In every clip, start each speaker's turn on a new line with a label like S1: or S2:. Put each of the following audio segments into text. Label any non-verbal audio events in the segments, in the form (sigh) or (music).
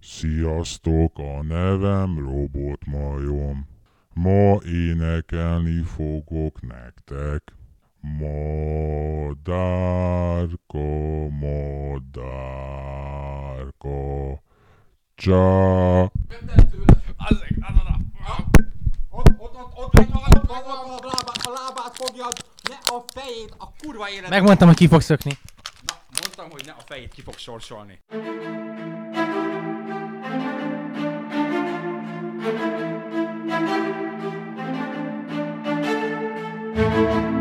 S1: Sziasztok, a nevem Robotmajom. Ma énekelni fogok nektek. Madárka, madárka, csá.
S2: Ott, ott, ott, ott, ott, ott, ott, ott, a lábát, fogjad, ne a fejét, a kurva élet.
S3: Megmondtam, hogy ki fog szökni.
S2: Na, mondtam, hogy ne a fejét ki fog sorsolni. thank you.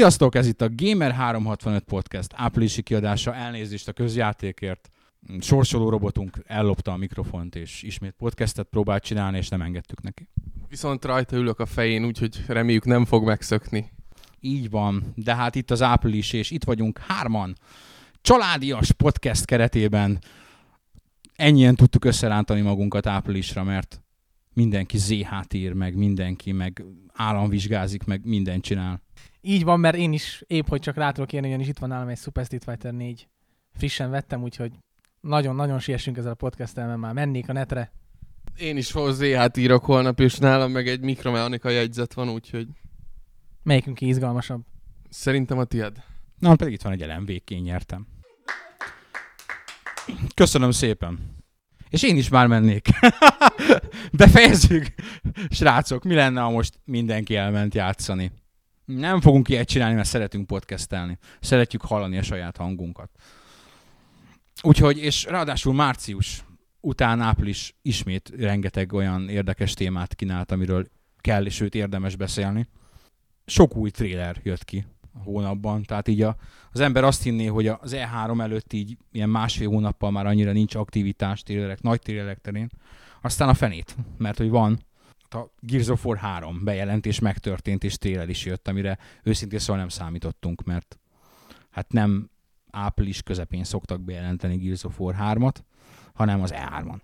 S2: Sziasztok, ez itt a Gamer 365 Podcast áprilisi kiadása, elnézést a közjátékért. Sorsoló robotunk ellopta a mikrofont, és ismét podcastet próbált csinálni, és nem engedtük neki.
S4: Viszont rajta ülök a fején, úgyhogy reméljük nem fog megszökni.
S2: Így van, de hát itt az április, és itt vagyunk hárman. Családias podcast keretében ennyien tudtuk összerántani magunkat áprilisra, mert mindenki ZH-t ír, meg mindenki, meg államvizsgázik, meg mindent csinál.
S3: Így van, mert én is épp, hogy csak rá tudok érni, ugyanis itt van nálam egy Super Street Fighter 4. Frissen vettem, úgyhogy nagyon-nagyon siessünk ezzel a podcasttel, mert már mennék a netre.
S4: Én is ZH-t írok holnap, és nálam meg egy mikromechanika jegyzet van, úgyhogy
S3: Melyikünk izgalmasabb?
S4: szerintem a tied.
S2: Na, pedig itt van egy LMV, én nyertem. Köszönöm szépen. És én is már mennék. (laughs) Befejezzük. Srácok, mi lenne, ha most mindenki elment játszani? Nem fogunk ilyet csinálni, mert szeretünk podcastelni. Szeretjük hallani a saját hangunkat. Úgyhogy, és ráadásul március után április ismét rengeteg olyan érdekes témát kínált, amiről kell, és őt érdemes beszélni. Sok új tréler jött ki a hónapban, tehát így a, az ember azt hinné, hogy az E3 előtt így ilyen másfél hónappal már annyira nincs aktivitás trélerek, nagy trélerek terén. Aztán a fenét, mert hogy van a Gears of War 3 bejelentés megtörtént, és tréler is jött, amire őszintén szóval nem számítottunk, mert hát nem április közepén szoktak bejelenteni Gears of War 3-at, hanem az E3-on.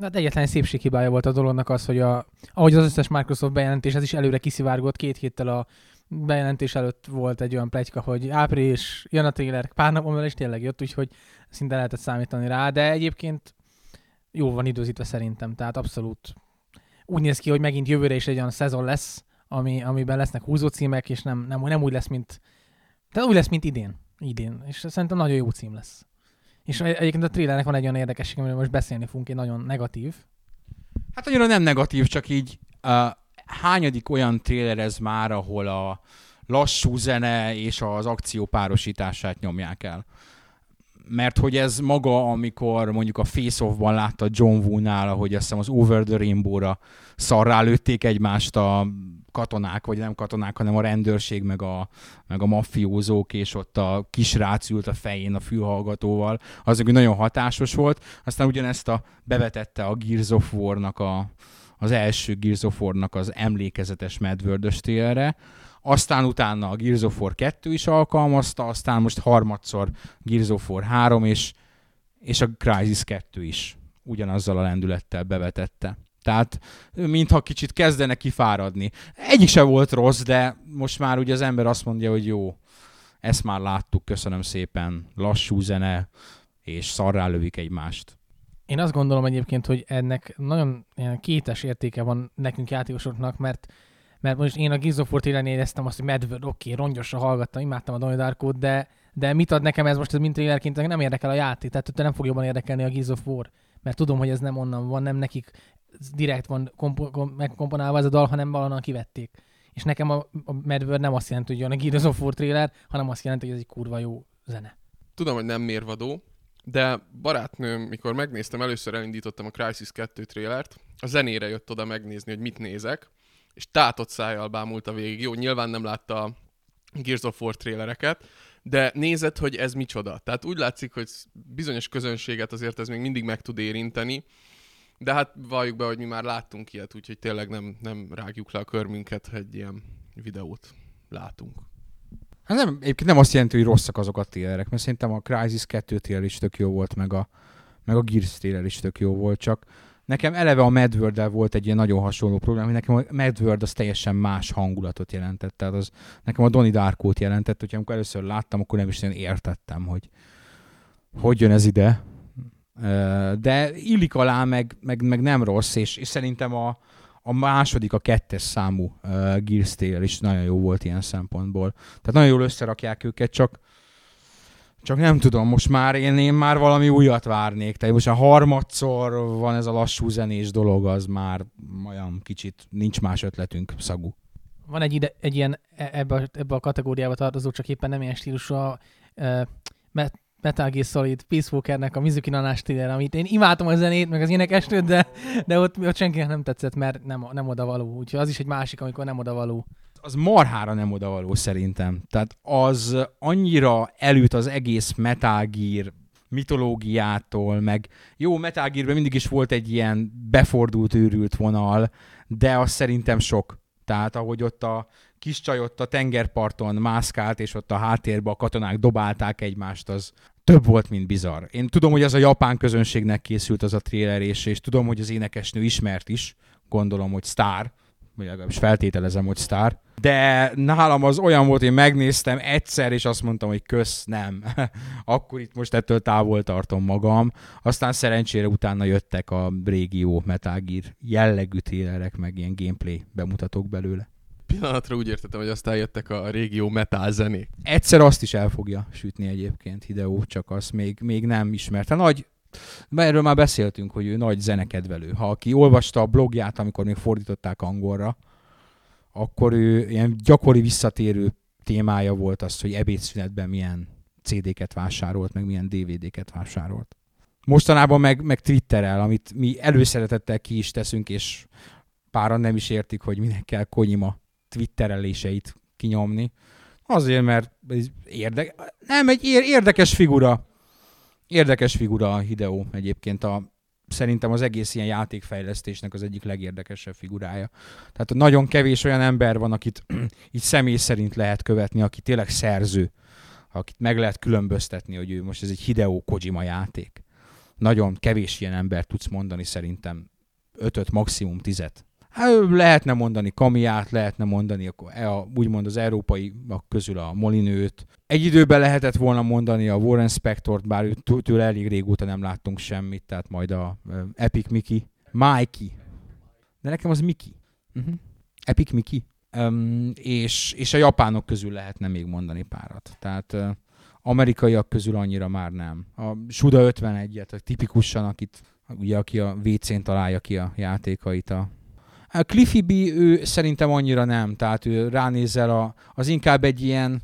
S3: Hát egyetlen szépséghibája volt a dolognak az, hogy a, ahogy az összes Microsoft bejelentés, ez is előre kiszivárgott, két héttel a bejelentés előtt volt egy olyan plegyka, hogy április, jön a trailer, pár belül is tényleg jött, úgyhogy szinte lehetett számítani rá, de egyébként jó van időzítve szerintem, tehát abszolút úgy néz ki, hogy megint jövőre is egy olyan szezon lesz, ami, amiben lesznek húzó címek, és nem, nem, nem úgy lesz, mint tehát úgy lesz, mint idén. Idén. És szerintem nagyon jó cím lesz. És egy- egyébként a trailernek van egy olyan érdekesség, amiről most beszélni fogunk, egy nagyon negatív.
S2: Hát annyira nem negatív, csak így uh, hányadik olyan trailer ez már, ahol a lassú zene és az akció párosítását nyomják el. Mert hogy ez maga, amikor mondjuk a Face Off-ban látta John Woo-nál, ahogy azt hiszem az Over the Rainbow-ra szarrá lőtték egymást a katonák, vagy nem katonák, hanem a rendőrség, meg a, meg a maffiózók, és ott a kisrác ült a fején a fülhallgatóval, az úgy nagyon hatásos volt. Aztán ugyanezt a bevetette a Gears of War-nak a, az első Gears of War-nak az emlékezetes medvördös télre, aztán utána a Gears of War 2 is alkalmazta, aztán most harmadszor Gears of War 3, és, és a Crysis 2 is ugyanazzal a lendülettel bevetette. Tehát mintha kicsit kezdene kifáradni. Egyik se volt rossz, de most már ugye az ember azt mondja, hogy jó, ezt már láttuk, köszönöm szépen, lassú zene, és szarrá lövik egymást.
S3: Én azt gondolom egyébként, hogy ennek nagyon kétes értéke van nekünk játékosoknak, mert mert most én a Gears of War télen éreztem azt, hogy Medvard, oké, okay, rongyosra hallgattam, imádtam a Donnie Darkot, de, de mit ad nekem ez most, ez mint trailerként, nem érdekel a játék, tehát nem fog jobban érdekelni a Gears of War, mert tudom, hogy ez nem onnan van, nem nekik direkt van kompo- kom- megkomponálva ez a dal, hanem valahonnan kivették. És nekem a, a Medvard nem azt jelenti, hogy jön a Gears of War trailer, hanem azt jelenti, hogy ez egy kurva jó zene.
S4: Tudom, hogy nem mérvadó, de barátnőm, mikor megnéztem, először elindítottam a Crysis 2 trélert, a zenére jött oda megnézni, hogy mit nézek, és tátott szájjal bámulta végig. Jó, nyilván nem látta a Gears of War trélereket, de nézett, hogy ez micsoda. Tehát úgy látszik, hogy bizonyos közönséget azért ez még mindig meg tud érinteni, De hát valljuk be, hogy mi már láttunk ilyet, úgyhogy tényleg nem, nem rágjuk le a körmünket, ha egy ilyen videót látunk.
S2: Hát nem, egyébként nem azt jelenti, hogy rosszak azok a trélerek, mert szerintem a Crysis 2 trailer is tök jó volt, meg a, meg a Gears trailer is tök jó volt, csak nekem eleve a Medworld volt egy ilyen nagyon hasonló problém, hogy nekem a Medworld az teljesen más hangulatot jelentett, tehát az nekem a Donnie Darkot jelentett, hogy amikor először láttam, akkor nem is nagyon értettem, hogy hogy jön ez ide, de illik alá, meg, meg, meg nem rossz, és, és szerintem a, a második, a kettes számú uh, Gears is nagyon jó volt ilyen szempontból. Tehát nagyon jól összerakják őket, csak csak nem tudom, most már én, én már valami újat várnék. Tehát most a harmadszor van ez a lassú zenés dolog, az már olyan kicsit nincs más ötletünk, szagú.
S3: Van egy, ide, egy ilyen e- ebbe ebbe a kategóriába tartozó, csak éppen nem ilyen stílusú a uh, Metal Gear Solid Peace Walkernek a Mizuki Nanás thriller, amit én imádtam a zenét, meg az énekesnőt, de, de ott, ott senkinek nem tetszett, mert nem, nem oda való. Úgyhogy az is egy másik, amikor nem oda való.
S2: Az marhára nem odavaló szerintem. Tehát az annyira előtt az egész Metal Gear mitológiától, meg jó, Metal Gearben mindig is volt egy ilyen befordult, őrült vonal, de az szerintem sok. Tehát ahogy ott a kis csaj ott a tengerparton mászkált, és ott a háttérben a katonák dobálták egymást, az több volt, mint bizarr. Én tudom, hogy az a japán közönségnek készült az a trailer, és, és tudom, hogy az énekesnő ismert is, gondolom, hogy sztár, vagy legalábbis feltételezem, hogy sztár. De nálam az olyan volt, hogy megnéztem egyszer, és azt mondtam, hogy kösz, nem. (laughs) Akkor itt most ettől távol tartom magam. Aztán szerencsére utána jöttek a régió Metal Gear jellegű trailerek, meg ilyen gameplay bemutatók belőle.
S4: Pillanatra úgy értettem, hogy aztán jöttek a régió metal zenék.
S2: Egyszer azt is el fogja sütni egyébként Hideo, csak azt még, még nem ismerte. Nagy, erről már beszéltünk, hogy ő nagy zenekedvelő. Ha aki olvasta a blogját, amikor még fordították angolra, akkor ő ilyen gyakori visszatérő témája volt az, hogy ebédszünetben milyen CD-ket vásárolt, meg milyen DVD-ket vásárolt. Mostanában meg, meg Twitterel, amit mi előszeretettel ki is teszünk, és páran nem is értik, hogy minek kell Konyima twittereléseit kinyomni. Azért, mert ez nem, egy érdekes figura. Érdekes figura a Hideo egyébként a szerintem az egész ilyen játékfejlesztésnek az egyik legérdekesebb figurája. Tehát nagyon kevés olyan ember van, akit (clears throat) így személy szerint lehet követni, aki tényleg szerző, akit meg lehet különböztetni, hogy ő most ez egy Hideo Kojima játék. Nagyon kevés ilyen ember tudsz mondani szerintem. Ötöt, maximum tizet. Hát, lehetne mondani Kamiát, lehetne mondani akkor e a, úgymond az európai közül a Molinőt. Egy időben lehetett volna mondani a Warren Spectort, bár tőle elég régóta nem láttunk semmit, tehát majd a Epic Mickey. Mikey. De nekem az Mickey. Uh-huh. Epic Mickey. Um, és, és a japánok közül lehetne még mondani párat. Tehát uh, amerikaiak közül annyira már nem. A Suda 51-et, tipikusan, akit, ugye, aki a WC-n találja ki a játékait a a Cliffy B, ő szerintem annyira nem, tehát ő ránézel, a, az inkább egy ilyen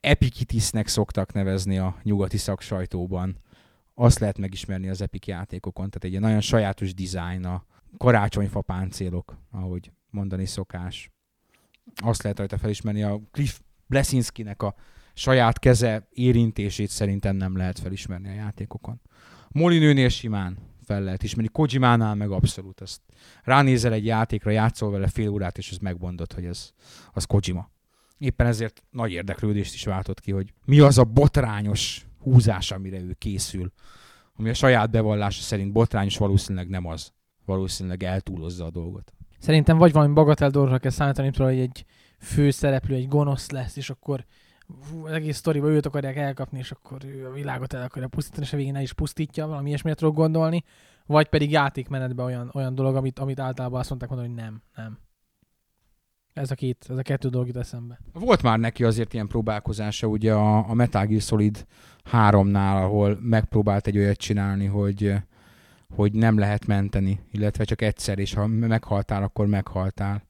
S2: epikitisnek szoktak nevezni a nyugati szaksajtóban. Azt lehet megismerni az Epic játékokon, tehát egy ilyen nagyon sajátos dizájn, a karácsonyfa páncélok, ahogy mondani szokás. Azt lehet rajta felismerni, a Cliff Blesinskinek a saját keze érintését szerintem nem lehet felismerni a játékokon. Molinőnél simán fel lehet ismerni. Kojimánál meg abszolút. Azt ránézel egy játékra, játszol vele fél órát, és ez megmondod, hogy ez az Kojima. Éppen ezért nagy érdeklődést is váltott ki, hogy mi az a botrányos húzás, amire ő készül. Ami a saját bevallása szerint botrányos, valószínűleg nem az. Valószínűleg eltúlozza a dolgot.
S3: Szerintem vagy valami bagatel dolgokra kell számítani, hogy egy főszereplő, egy gonosz lesz, és akkor az egész sztoriba őt akarják elkapni, és akkor ő a világot el akarja pusztítani, és a végén el is pusztítja, valami ilyesmire tudok gondolni, vagy pedig játékmenetben olyan, olyan dolog, amit, amit általában azt mondták mondani, hogy nem, nem. Ez a két, ez a kettő dolog jut eszembe.
S2: Volt már neki azért ilyen próbálkozása, ugye a, a Metal Gear Solid 3-nál, ahol megpróbált egy olyat csinálni, hogy, hogy nem lehet menteni, illetve csak egyszer, és ha meghaltál, akkor meghaltál.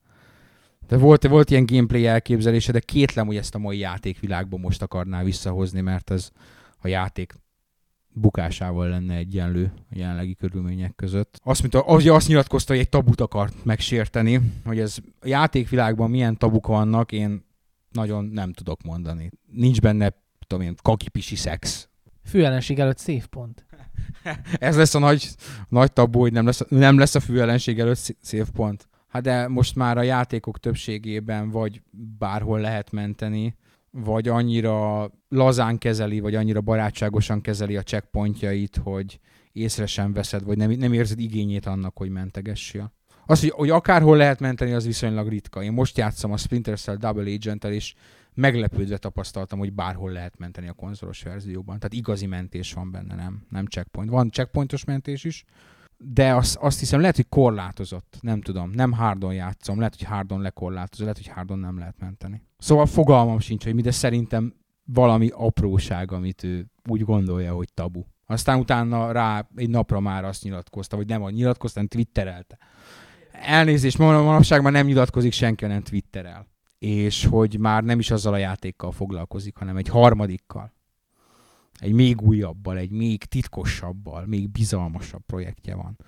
S2: De volt, volt ilyen gameplay elképzelése, de kétlem, hogy ezt a mai játékvilágban most akarná visszahozni, mert ez a játék bukásával lenne egyenlő a jelenlegi körülmények között. Azt, mint a, az, azt nyilatkozta, hogy egy tabut akart megsérteni, hogy ez a játékvilágban milyen tabuk vannak, én nagyon nem tudok mondani. Nincs benne, tudom én, kakipisi szex.
S3: Főellenség előtt szép pont. (laughs)
S2: Ez lesz a nagy, nagy tabu, hogy nem lesz, nem lesz a fő ellenség előtt szé- szép pont. Hát de most már a játékok többségében vagy bárhol lehet menteni, vagy annyira lazán kezeli, vagy annyira barátságosan kezeli a checkpointjait, hogy észre sem veszed, vagy nem, nem érzed igényét annak, hogy mentegessél. Az, hogy, hogy akárhol lehet menteni, az viszonylag ritka. Én most játszom a Splinter Cell Double agent és meglepődve tapasztaltam, hogy bárhol lehet menteni a konzolos verzióban. Tehát igazi mentés van benne, nem, nem checkpoint. Van checkpointos mentés is, de azt, azt hiszem lehet, hogy korlátozott. Nem tudom. Nem hardon játszom. Lehet, hogy hardon lekorlátozó. Lehet, hogy hardon nem lehet menteni. Szóval fogalmam sincs, hogy mi, de szerintem valami apróság, amit ő úgy gondolja, hogy tabu. Aztán utána rá egy napra már azt nyilatkozta, vagy nem a nyilatkozta, hanem twitterelte. Elnézést, manapság már nem nyilatkozik senki, hanem twitterel. És hogy már nem is azzal a játékkal foglalkozik, hanem egy harmadikkal. Egy még újabbal, egy még titkosabbal, még bizalmasabb projektje van.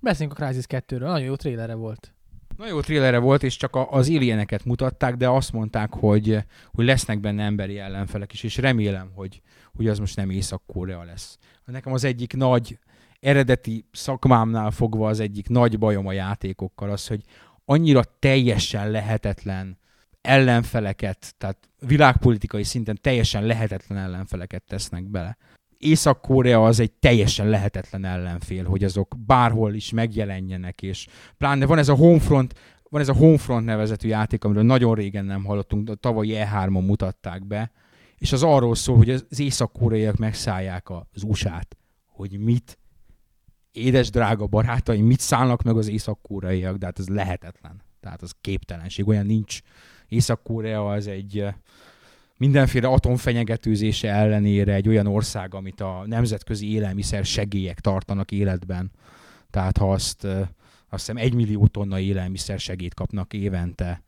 S3: Beszéljünk a Crysis 2-ről. Nagyon jó trélere volt.
S2: Nagyon jó trélere volt, és csak az alieneket mutatták, de azt mondták, hogy, hogy lesznek benne emberi ellenfelek is, és remélem, hogy, hogy az most nem Észak-Korea lesz. Nekem az egyik nagy eredeti szakmámnál fogva az egyik nagy bajom a játékokkal az, hogy annyira teljesen lehetetlen ellenfeleket, tehát világpolitikai szinten teljesen lehetetlen ellenfeleket tesznek bele. Észak-Korea az egy teljesen lehetetlen ellenfél, hogy azok bárhol is megjelenjenek, és pláne van ez a Homefront, van ez a Homefront nevezetű játék, amiről nagyon régen nem hallottunk, de tavaly E3-on mutatták be, és az arról szól, hogy az észak-koreaiak megszállják az USA-t, hogy mit, édes drága barátaim, mit szállnak meg az észak-koreaiak, de hát ez lehetetlen. Tehát az képtelenség, olyan nincs. Észak-Korea az egy eh, mindenféle atomfenyegetőzése ellenére egy olyan ország, amit a nemzetközi élelmiszer segélyek tartanak életben. Tehát ha azt, eh, azt hiszem egy millió tonna élelmiszer segélyt kapnak évente,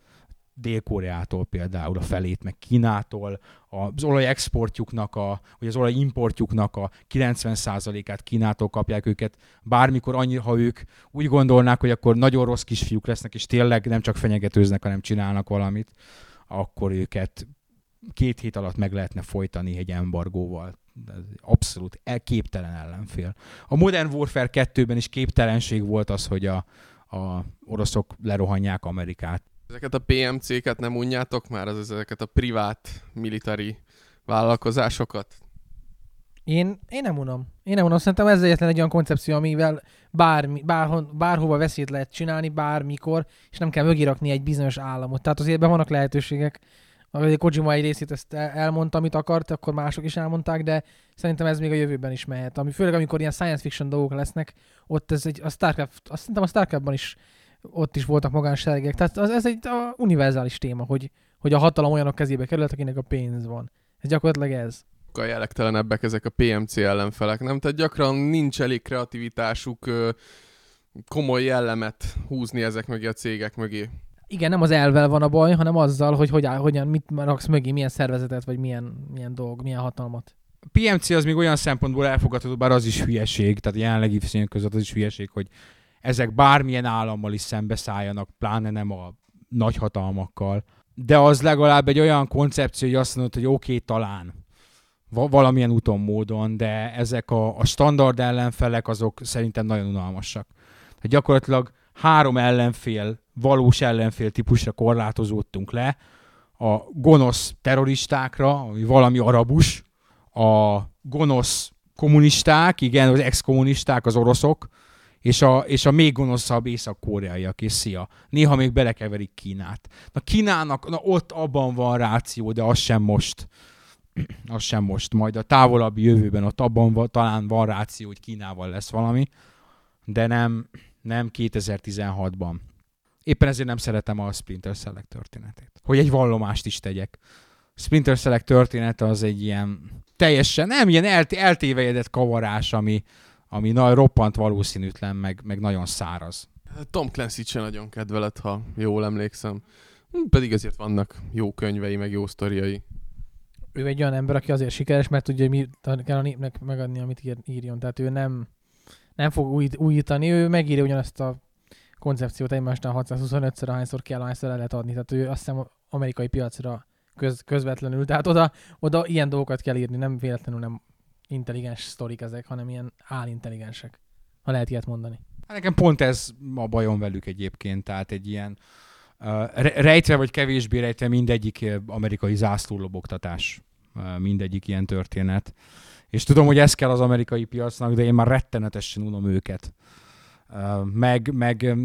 S2: Dél-Koreától például a felét, meg Kínától, az olaj exportjuknak, a, vagy az olaj importjuknak a 90%-át Kínától kapják őket, bármikor annyi, ha ők úgy gondolnák, hogy akkor nagyon rossz kisfiúk lesznek, és tényleg nem csak fenyegetőznek, hanem csinálnak valamit, akkor őket két hét alatt meg lehetne folytani egy embargóval. Ez abszolút el- képtelen ellenfél. A Modern Warfare 2-ben is képtelenség volt az, hogy a, a oroszok lerohanják Amerikát.
S4: Ezeket a PMC-ket nem unjátok már, az ezeket a privát military vállalkozásokat?
S3: Én, én nem unom. Én nem unom. Szerintem ez egyetlen egy olyan koncepció, amivel bármi, bárhon, bárhova veszélyt lehet csinálni, bármikor, és nem kell mögé rakni egy bizonyos államot. Tehát azért ebben vannak lehetőségek. A Kojima egy részét ezt el- elmondta, amit akart, akkor mások is elmondták, de szerintem ez még a jövőben is mehet. Ami, főleg amikor ilyen science fiction dolgok lesznek, ott ez egy, a Starcraft, azt szerintem a Starcraftban is ott is voltak magánsergek. Tehát az, ez egy a univerzális téma, hogy, hogy a hatalom olyanok kezébe került, akinek a pénz van. Ez gyakorlatilag ez.
S4: sokkal jellegtelenebbek ezek a PMC ellenfelek, nem? Tehát gyakran nincs elég kreativitásuk komoly jellemet húzni ezek mögé a cégek mögé.
S3: Igen, nem az elvel van a baj, hanem azzal, hogy, hogy áll- hogyan, mit raksz mögé, milyen szervezetet, vagy milyen, milyen dolg, milyen hatalmat.
S2: PMC az még olyan szempontból elfogadható, bár az is hülyeség, tehát jelenlegi viszonyok között az is hülyeség, hogy ezek bármilyen állammal is szembeszálljanak, pláne nem a nagyhatalmakkal. De az legalább egy olyan koncepció, hogy azt mondod, hogy oké, okay, talán va- valamilyen úton, módon, de ezek a, a standard ellenfelek azok szerintem nagyon unalmasak. Tehát gyakorlatilag három ellenfél, valós ellenfél típusra korlátozódtunk le, a gonosz terroristákra, ami valami arabus, a gonosz kommunisták, igen, az ex-kommunisták, az oroszok, és a, és a még gonoszabb észak-koreaiak, és szia. Néha még belekeverik Kínát. Na Kínának, na ott abban van ráció, de az sem most. (clears throat) Az sem most. Majd a távolabbi jövőben ott abban van, talán van ráció, hogy Kínával lesz valami, de nem, nem 2016-ban. Éppen ezért nem szeretem a Splinter Select történetét. Hogy egy vallomást is tegyek. Splinter Select története az egy ilyen teljesen, nem ilyen elt- eltévejedett kavarás, ami, ami na, roppant valószínűtlen, meg, meg nagyon száraz.
S4: Tom Clancy-t sem nagyon kedveled, ha jól emlékszem. Hm, Pedig azért vannak jó könyvei, meg jó sztoriai.
S3: Ő egy olyan ember, aki azért sikeres, mert tudja, hogy mi kell a népnek megadni, amit ír, írjon. Tehát ő nem, nem fog új, újítani, ő megírja ugyanazt a koncepciót egymásnál 625-szer, ahányszor kell, ahányszor el lehet adni. Tehát ő azt hiszem amerikai piacra köz, közvetlenül. Tehát oda, oda ilyen dolgokat kell írni, nem véletlenül nem intelligens sztorik ezek, hanem ilyen álintelligensek. Ha lehet ilyet mondani.
S2: Hát Nekem pont ez a bajom velük egyébként, tehát egy ilyen uh, rejtve vagy kevésbé rejtve mindegyik amerikai zászlólobogtatás, uh, mindegyik ilyen történet. És tudom, hogy ez kell az amerikai piacnak, de én már rettenetesen unom őket. Meg, meg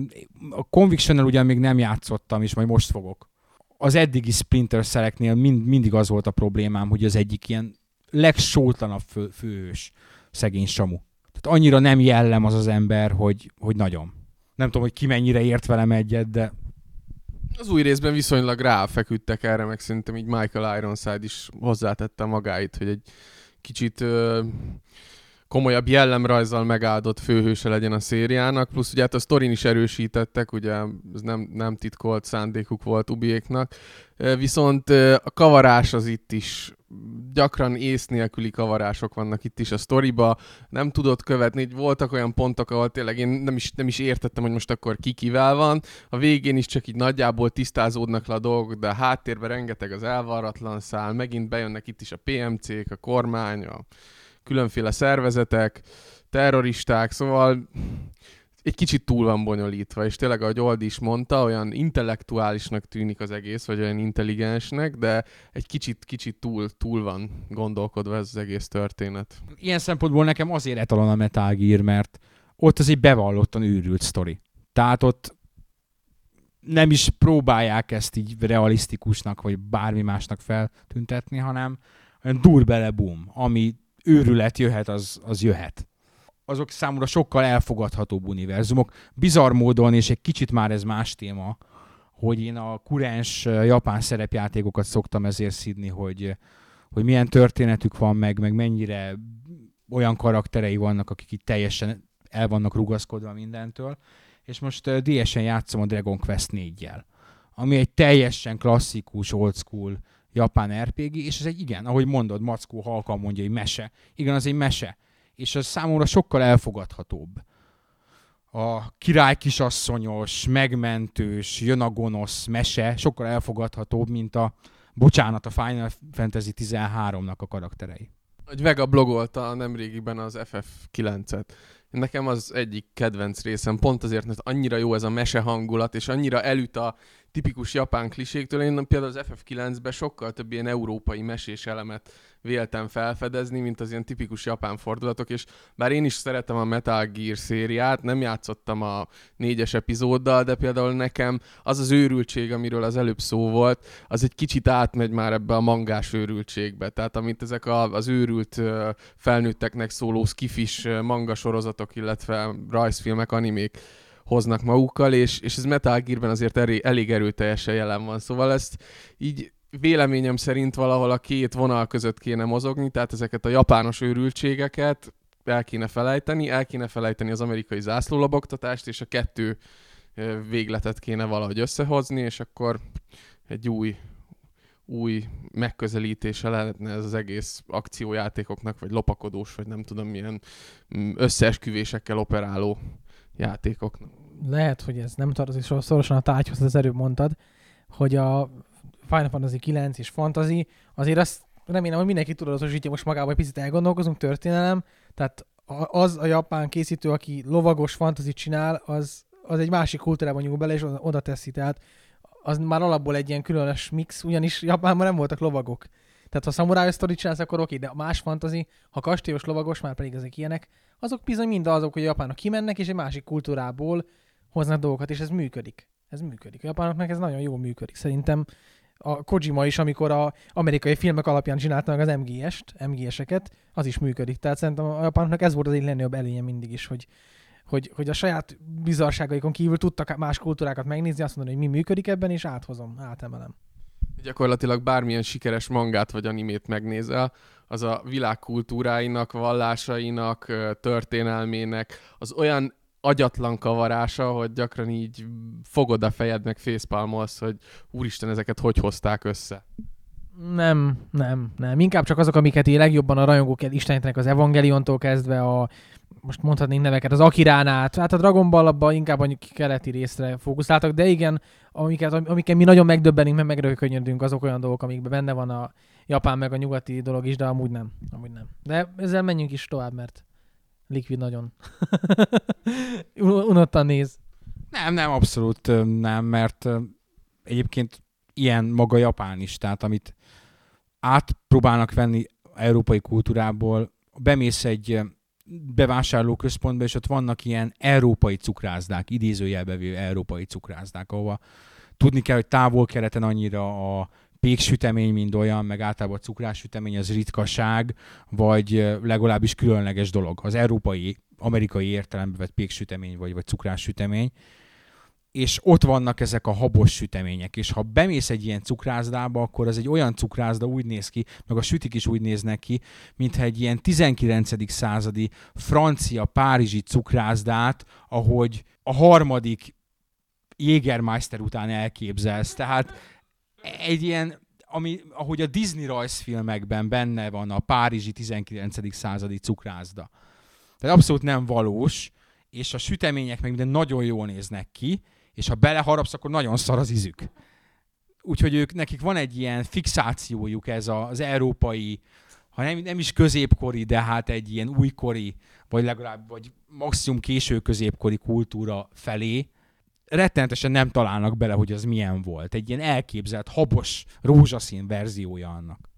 S2: a conviction ugyan még nem játszottam, és majd most fogok. Az eddigi Splinter szeleknél mind, mindig az volt a problémám, hogy az egyik ilyen legsótlanabb fő, főhős szegény Samu. Tehát annyira nem jellem az az ember, hogy, hogy nagyon. Nem tudom, hogy ki mennyire ért velem egyet, de
S4: Az új részben viszonylag ráfeküdtek erre, meg szerintem így Michael Ironside is hozzátette magáit, hogy egy kicsit ö, komolyabb jellemrajzzal megáldott főhőse legyen a szériának, plusz ugye hát a sztorin is erősítettek, ugye ez nem, nem titkolt szándékuk volt Ubiéknak, viszont a kavarás az itt is gyakran ész nélküli kavarások vannak itt is a sztoriba, nem tudod követni, voltak olyan pontok, ahol tényleg én nem is, nem is értettem, hogy most akkor ki kivel van, a végén is csak így nagyjából tisztázódnak le a dolgok, de a háttérben rengeteg az elvarratlan szál, megint bejönnek itt is a PMC-k, a kormány, a különféle szervezetek, terroristák, szóval egy kicsit túl van bonyolítva, és tényleg, ahogy Old is mondta, olyan intellektuálisnak tűnik az egész, vagy olyan intelligensnek, de egy kicsit, kicsit túl, túl van gondolkodva ez az egész történet.
S2: ilyen szempontból nekem azért etalon a Metal Gear, mert ott az egy bevallottan őrült sztori. Tehát ott nem is próbálják ezt így realisztikusnak, vagy bármi másnak feltüntetni, hanem olyan dur bele bum, ami őrület jöhet, az, az jöhet. Azok számomra sokkal elfogadhatóbb univerzumok. Bizarr módon, és egy kicsit már ez más téma, hogy én a kurens japán szerepjátékokat szoktam ezért szidni, hogy, hogy milyen történetük van meg, meg mennyire olyan karakterei vannak, akik itt teljesen el vannak rugaszkodva mindentől. És most DS-en játszom a Dragon Quest 4-jel, ami egy teljesen klasszikus, old school japán RPG, és ez egy igen, ahogy mondod, Mackó halkan mondja, hogy mese. Igen, az egy mese. És az számomra sokkal elfogadhatóbb. A király kisasszonyos, megmentős, jön a gonosz mese sokkal elfogadhatóbb, mint a, bocsánat, a Final Fantasy 13-nak a karakterei.
S4: Hogy Vega blogolta nemrégiben az FF9-et. Nekem az egyik kedvenc részem, pont azért, mert annyira jó ez a mese hangulat, és annyira elüt a tipikus japán kliséktől. Én például az FF9-ben sokkal több ilyen európai mesés elemet véltem felfedezni, mint az ilyen tipikus japán fordulatok, és bár én is szeretem a Metal Gear szériát, nem játszottam a négyes epizóddal, de például nekem az az őrültség, amiről az előbb szó volt, az egy kicsit átmegy már ebbe a mangás őrültségbe. Tehát amit ezek a, az őrült felnőtteknek szóló skifis manga sorozatok, illetve rajzfilmek, animék hoznak magukkal, és, és ez Metal Gearben azért elég, elég erőteljesen jelen van. Szóval ezt így véleményem szerint valahol a két vonal között kéne mozogni, tehát ezeket a japános őrültségeket el kéne felejteni, el kéne felejteni az amerikai zászlólabogtatást, és a kettő végletet kéne valahogy összehozni, és akkor egy új új megközelítése lehetne ez az egész akciójátékoknak, vagy lopakodós, vagy nem tudom milyen mm, összeesküvésekkel operáló játékoknak.
S3: Lehet, hogy ez nem tartozik szorosan a tárgyhoz, az előbb mondtad, hogy a Final Fantasy 9 és Fantasy, azért azt remélem, hogy mindenki tudatosítja most magában, hogy picit elgondolkozunk, történelem, tehát az a japán készítő, aki lovagos fantasy csinál, az, az egy másik kultúrában nyúl bele, és oda teszi, tehát az már alapból egy ilyen különös mix, ugyanis Japánban nem voltak lovagok. Tehát ha szamuráj sztorit csinálsz, akkor oké, de más fantasy, ha kastélyos lovagos, már pedig ezek ilyenek, azok bizony mind azok, hogy a japánok kimennek, és egy másik kultúrából hoznak dolgokat, és ez működik. Ez működik. A japánoknak ez nagyon jól működik. Szerintem a Kojima is, amikor a amerikai filmek alapján csinálta meg az MGS-t, MGS-eket, az is működik. Tehát szerintem a japánoknak ez volt az egyik legnagyobb előnye mindig is, hogy, hogy, hogy a saját bizarságaikon kívül tudtak más kultúrákat megnézni, azt mondani, hogy mi működik ebben, és áthozom, átemelem.
S4: Gyakorlatilag bármilyen sikeres mangát vagy animét megnézel, az a világ kultúráinak, vallásainak, történelmének az olyan agyatlan kavarása, hogy gyakran így fogod a fejed, meg facepalmolsz, hogy úristen, ezeket hogy hozták össze.
S3: Nem, nem, nem. Inkább csak azok, amiket így legjobban a rajongók istenítenek az Evangeliontól kezdve a most mondhatnénk neveket, az Akiránát, hát a Dragon Ball abban inkább a keleti részre fókuszáltak, de igen, amiket, amiket mi nagyon megdöbbenünk, mert megrökönyödünk, azok olyan dolgok, amikben benne van a japán meg a nyugati dolog is, de amúgy nem. Amúgy nem. De ezzel menjünk is tovább, mert Liquid nagyon (laughs) unottan néz.
S2: Nem, nem, abszolút nem, mert egyébként ilyen maga Japán is, tehát amit átpróbálnak venni európai kultúrából, bemész egy bevásárlóközpontba, és ott vannak ilyen európai cukrászdák, idézőjelbevő európai cukrászdák, ahova tudni kell, hogy távol-keleten annyira a péksütemény, mint olyan, meg általában a cukrássütemény az ritkaság, vagy legalábbis különleges dolog. Az európai, amerikai értelemben vett péksütemény, vagy, vagy cukrássütemény és ott vannak ezek a habos sütemények, és ha bemész egy ilyen cukrászdába, akkor az egy olyan cukrászda úgy néz ki, meg a sütik is úgy néznek ki, mintha egy ilyen 19. századi francia, párizsi cukrászdát, ahogy a harmadik Jägermeister után elképzelsz. Tehát egy ilyen, ami, ahogy a Disney rajzfilmekben benne van a párizsi 19. századi cukrászda. Tehát abszolút nem valós, és a sütemények meg minden nagyon jól néznek ki, és ha beleharapsz, akkor nagyon szar az ízük. Úgyhogy ők, nekik van egy ilyen fixációjuk ez az európai, ha nem, nem is középkori, de hát egy ilyen újkori, vagy legalább, vagy maximum késő középkori kultúra felé, rettenetesen nem találnak bele, hogy az milyen volt. Egy ilyen elképzelt, habos, rózsaszín verziója annak.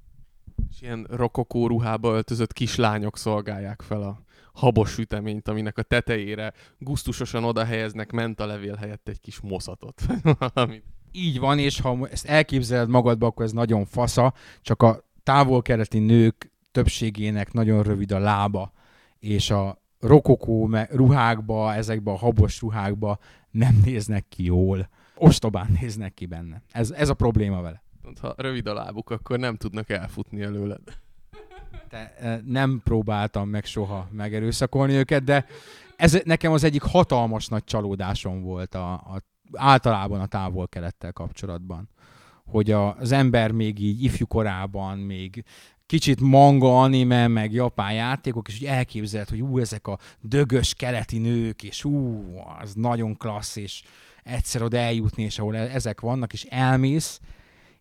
S4: És ilyen rokokó ruhába öltözött kislányok szolgálják fel a habos süteményt, aminek a tetejére gusztusosan oda helyeznek mentalevél helyett egy kis moszatot. (laughs)
S2: Így van, és ha ezt elképzeled magadba, akkor ez nagyon fasza, csak a távol-keleti nők többségének nagyon rövid a lába, és a rokokó ruhákba, ezekbe a habos ruhákba nem néznek ki jól. Ostobán néznek ki benne. Ez, ez a probléma vele.
S4: Ha rövid a lábuk, akkor nem tudnak elfutni előled
S2: te, nem próbáltam meg soha megerőszakolni őket, de ez nekem az egyik hatalmas nagy csalódásom volt a, a általában a távol-kelettel kapcsolatban. Hogy a, az ember még így ifjú korában, még kicsit manga, anime, meg japán játékok, és úgy elképzelt, hogy ú, ezek a dögös keleti nők, és ú, az nagyon klassz, és egyszer oda eljutni, és ahol e-, ezek vannak, és elmész,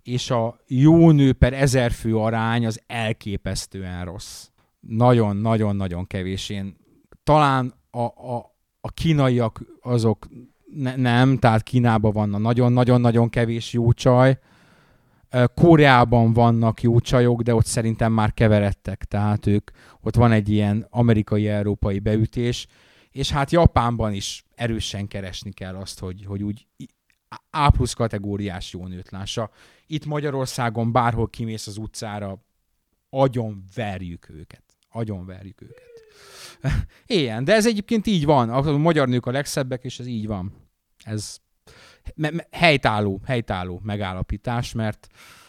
S2: és a jó nő per ezer fő arány az elképesztően rossz. Nagyon-nagyon-nagyon kevés. Én talán a, a, a kínaiak azok ne, nem, tehát Kínában van nagyon-nagyon-nagyon kevés jó csaj. Koreában vannak jó csajok, de ott szerintem már keveredtek, tehát ők, ott van egy ilyen amerikai-európai beütés, és hát Japánban is erősen keresni kell azt, hogy, hogy úgy A plusz kategóriás jó nőt lássa. Itt Magyarországon bárhol kimész az utcára, agyon verjük őket. Agyon verjük őket. (laughs) Ilyen, de ez egyébként így van. A magyar nők a legszebbek, és ez így van. Ez helytálló, helytálló megállapítás, mert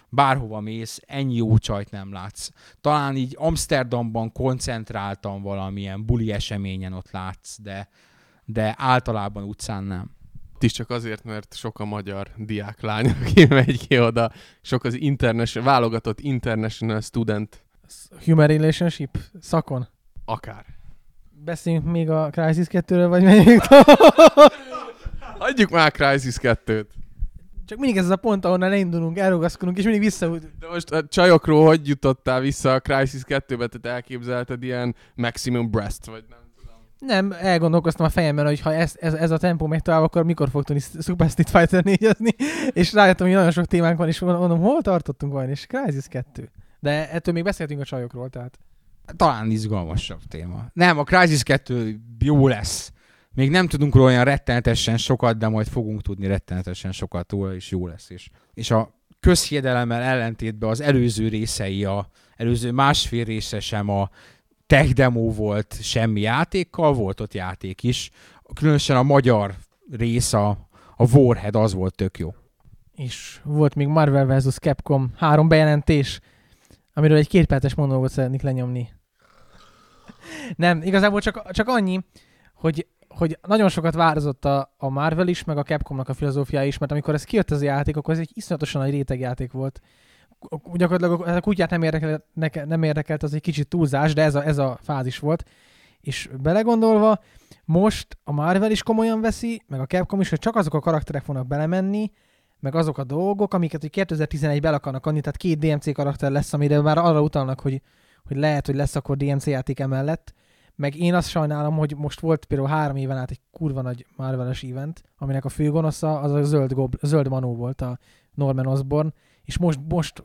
S2: bárhova mész, ennyi jó csajt nem látsz. Talán így Amsterdamban koncentráltan valamilyen buli eseményen ott látsz, de, de általában utcán nem
S4: is csak azért, mert sok a magyar diáklány, (laughs) aki megy ki oda, sok az international, válogatott international student.
S3: Human relationship szakon?
S4: Akár.
S3: Beszéljünk még a Crisis 2-ről, vagy menjünk (laughs)
S4: Hagyjuk már Crisis 2-t.
S3: Csak mindig ez az a pont, ahonnan elindulunk, elrugaszkodunk, és mindig vissza.
S4: De most a csajokról hogy jutottál vissza a Crisis 2-be? Tehát elképzelted ilyen maximum breast, vagy nem?
S3: Nem, elgondolkoztam a fejemben, hogy ha ez, ez, ez a tempó megy tovább, akkor mikor fog tudni Super Street Fighter 4 (laughs) és rájöttem, hogy nagyon sok témánk van, és mondom, hol tartottunk vajon, és Crysis 2. De ettől még beszéltünk a csajokról, tehát.
S2: Talán izgalmasabb téma. Nem, a Crysis 2 jó lesz. Még nem tudunk róla olyan rettenetesen sokat, de majd fogunk tudni rettenetesen sokat róla, és jó lesz. És, és a közhiedelemmel ellentétben az előző részei, a előző másfél része sem a tech demo volt semmi játékkal, volt ott játék is. Különösen a magyar rész, a, a Warhead, az volt tök jó.
S3: És volt még Marvel vs. Capcom három bejelentés, amiről egy kétperces monológot szeretnék lenyomni. Nem, igazából csak, csak annyi, hogy, hogy nagyon sokat vározott a, a Marvel is, meg a Capcomnak a filozófiája is, mert amikor ez kijött az a játék, akkor ez egy iszonyatosan nagy rétegjáték volt gyakorlatilag a kutyát nem érdekelt, nem érdekelt, az egy kicsit túlzás, de ez a, ez a fázis volt. És belegondolva, most a Marvel is komolyan veszi, meg a Capcom is, hogy csak azok a karakterek fognak belemenni, meg azok a dolgok, amiket hogy 2011-ben akarnak adni, tehát két DMC karakter lesz, amire már arra utalnak, hogy, hogy lehet, hogy lesz akkor DMC játék emellett. Meg én azt sajnálom, hogy most volt például három éven át egy kurva nagy Marvel-es event, aminek a főgonosza az a zöld, gob, zöld manó volt, a Norman Osborn, és most, most,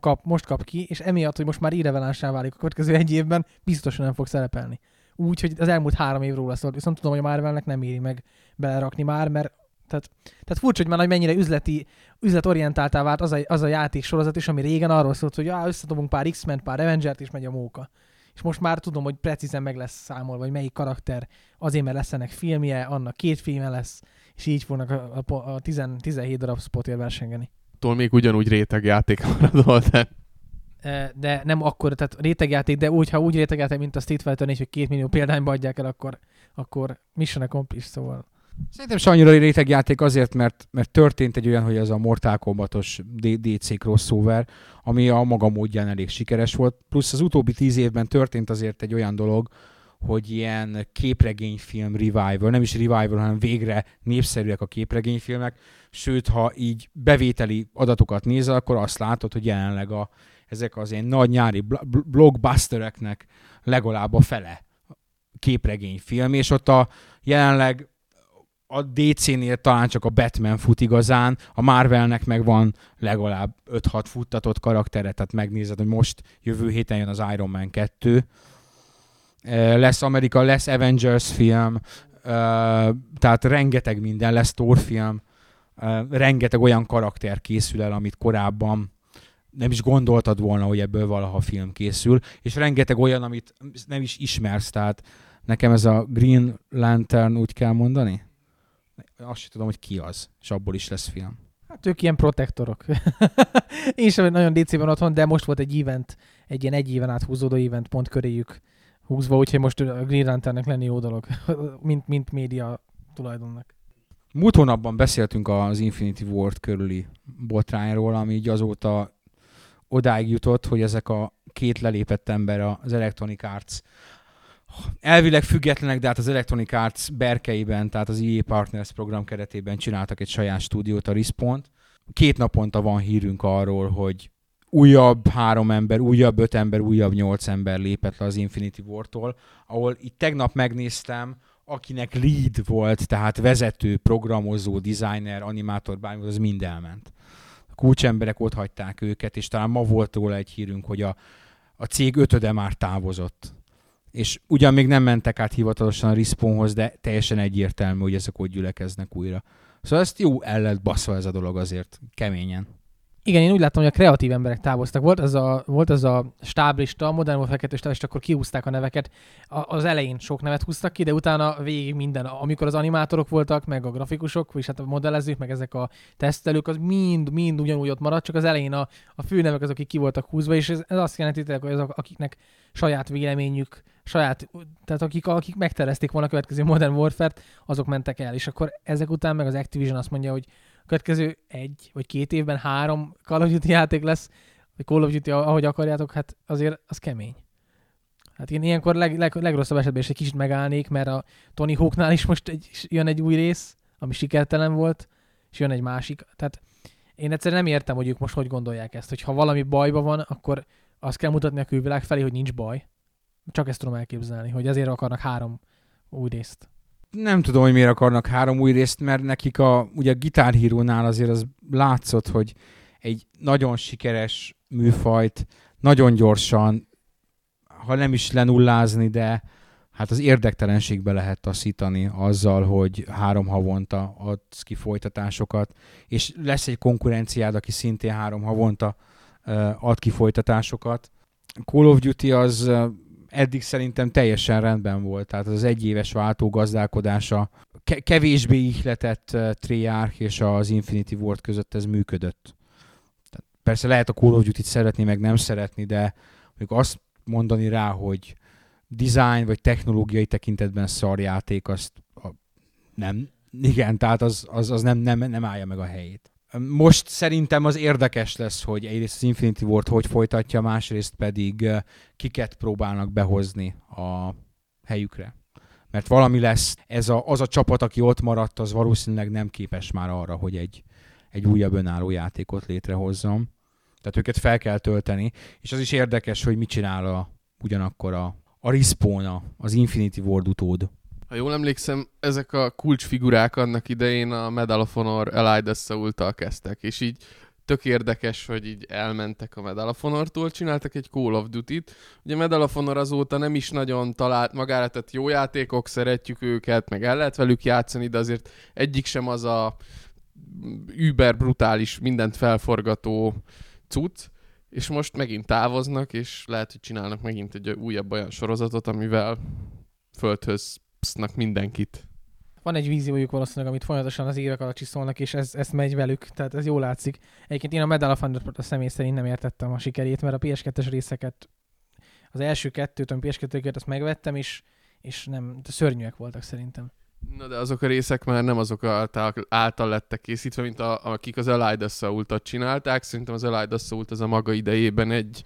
S3: kap, most kap ki, és emiatt, hogy most már irrevelánsá válik a következő egy évben, biztosan nem fog szerepelni. Úgy, hogy az elmúlt három év róla szólt. Viszont tudom, hogy a Marvelnek nem éri meg belerakni már, mert tehát, tehát furcsa, hogy már hogy mennyire üzleti, üzletorientáltá vált az a, az a játék sorozat is, ami régen arról szólt, hogy ah, összedobunk pár X-Men, pár Avengert, és megy a móka. És most már tudom, hogy precízen meg lesz számolva, hogy melyik karakter azért, mert lesz ennek filmje, annak két filme lesz, és így fognak a, a, a 10, 17 darab spotért versengeni.
S4: Attól még ugyanúgy rétegjáték (laughs) maradol, de
S3: De nem akkor, tehát rétegjáték, de úgy, ha úgy rétegjáték, mint a Street Fighter 4, hogy két millió példányba adják el, akkor, akkor mission accomplished, szóval.
S2: Szerintem se annyira rétegjáték azért, mert, mert történt egy olyan, hogy ez a Mortal Kombatos DC crossover, ami a maga módján elég sikeres volt. Plusz az utóbbi tíz évben történt azért egy olyan dolog, hogy ilyen képregényfilm revival, nem is revival, hanem végre népszerűek a képregényfilmek, sőt, ha így bevételi adatokat nézel, akkor azt látod, hogy jelenleg a, ezek az ilyen nagy nyári bl- bl- blockbustereknek legalább a fele képregényfilm, és ott a jelenleg a DC-nél talán csak a Batman fut igazán, a Marvelnek meg van legalább 5-6 futtatott karaktere, tehát megnézed, hogy most jövő héten jön az Iron Man 2, Eh, lesz Amerika, lesz Avengers film, eh, tehát rengeteg minden, lesz Thor film, rengeteg olyan karakter készül el, amit korábban nem is gondoltad volna, hogy ebből valaha film készül, és rengeteg olyan, amit nem is ismersz, tehát nekem ez a Green Lantern úgy kell mondani? Azt sem tudom, hogy ki az, és abból is lesz film.
S3: Hát ők ilyen protektorok. (laughs) Én sem nagyon DC-ben otthon, de most volt egy event, egy ilyen egy éven át húzódó event pont köréjük húzva, úgyhogy most a Green Lanternnek lenni jó dolog, (laughs) mint, mint média tulajdonnak.
S2: Múlt hónapban beszéltünk az Infinity Ward körüli botrányról, ami így azóta odáig jutott, hogy ezek a két lelépett ember az Electronic Arts elvileg függetlenek, de hát az Electronic Arts berkeiben, tehát az EA Partners program keretében csináltak egy saját stúdiót, a respawn Két naponta van hírünk arról, hogy újabb három ember, újabb öt ember, újabb nyolc ember lépett le az Infinity War-tól, ahol itt tegnap megnéztem, akinek lead volt, tehát vezető, programozó, designer, animátor, bármi, az mind elment. A kulcsemberek ott hagyták őket, és talán ma volt róla egy hírünk, hogy a, a cég ötöde már távozott. És ugyan még nem mentek át hivatalosan a Respawnhoz, de teljesen egyértelmű, hogy ezek ott gyülekeznek újra. Szóval ezt jó el lett baszva ez a dolog azért, keményen.
S3: Igen, én úgy láttam, hogy a kreatív emberek távoztak. Volt az a, volt az a stáblista, a Modern Warfare 2 és akkor kiúzták a neveket. A, az elején sok nevet húztak ki, de utána végig minden, amikor az animátorok voltak, meg a grafikusok, és hát a modellezők, meg ezek a tesztelők, az mind, mind ugyanúgy ott maradt, csak az elején a, a főnevek azok, akik ki voltak húzva, és ez, ez azt jelenti, hogy azok, akiknek saját véleményük, saját, tehát akik, akik megterezték volna a következő Modern Warfare-t, azok mentek el, és akkor ezek után meg az Activision azt mondja, hogy következő egy vagy két évben három Call of Duty játék lesz, vagy Call of Duty, ahogy akarjátok, hát azért az kemény. Hát én ilyenkor leg, leg, legrosszabb esetben is egy kicsit megállnék, mert a Tony Hawknál is most egy, jön egy új rész, ami sikertelen volt, és jön egy másik. Tehát én egyszerűen nem értem, hogy ők most hogy gondolják ezt, hogy ha valami bajban van, akkor azt kell mutatni a külvilág felé, hogy nincs baj. Csak ezt tudom elképzelni, hogy azért akarnak három új részt
S2: nem tudom, hogy miért akarnak három új részt, mert nekik a, ugye a Guitar Hero-nál azért az látszott, hogy egy nagyon sikeres műfajt nagyon gyorsan, ha nem is lenullázni, de hát az érdektelenségbe lehet taszítani azzal, hogy három havonta adsz ki folytatásokat, és lesz egy konkurenciád, aki szintén három havonta ad ki folytatásokat. Call of Duty az eddig szerintem teljesen rendben volt. Tehát az egyéves váltógazdálkodása ke- kevésbé ihletett uh, Treyarch és az Infinity Ward között ez működött. Tehát persze lehet a Call of Duty-t szeretni, meg nem szeretni, de mondjuk azt mondani rá, hogy design vagy technológiai tekintetben szarjáték, azt a, nem, igen, tehát az, az, az nem, nem, nem állja meg a helyét. Most szerintem az érdekes lesz, hogy egyrészt az Infinity Ward hogy folytatja, másrészt pedig ö, kiket próbálnak behozni a helyükre. Mert valami lesz, ez a, az a csapat, aki ott maradt, az valószínűleg nem képes már arra, hogy egy, egy újabb önálló játékot létrehozzon. Tehát őket fel kell tölteni, és az is érdekes, hogy mit csinál a, ugyanakkor a, a respawn az Infinity Ward utód.
S4: Ha jól emlékszem, ezek a kulcsfigurák annak idején a Medal of Honor Allied kezdtek, és így tök érdekes, hogy így elmentek a Medal of Honor-tól, csináltak egy Call of Duty-t. Ugye Medal of Honor azóta nem is nagyon talált magára, tehát jó játékok, szeretjük őket, meg el lehet velük játszani, de azért egyik sem az a über brutális, mindent felforgató cucc, és most megint távoznak, és lehet, hogy csinálnak megint egy újabb olyan sorozatot, amivel földhöz psznak mindenkit.
S3: Van egy víziójuk valószínűleg, amit folyamatosan az évek alatt csiszolnak, és ez, ez megy velük, tehát ez jól látszik. Egyébként én a Medal of Honor a személy szerint nem értettem a sikerét, mert a PS2-es részeket, az első kettőt, ami PS2-ket, azt megvettem, és, és nem, de szörnyűek voltak szerintem.
S4: Na de azok a részek már nem azok által, által lettek készítve, mint a, akik az Elide Assault-ot csinálták. Szerintem az Elide Assault az a maga idejében egy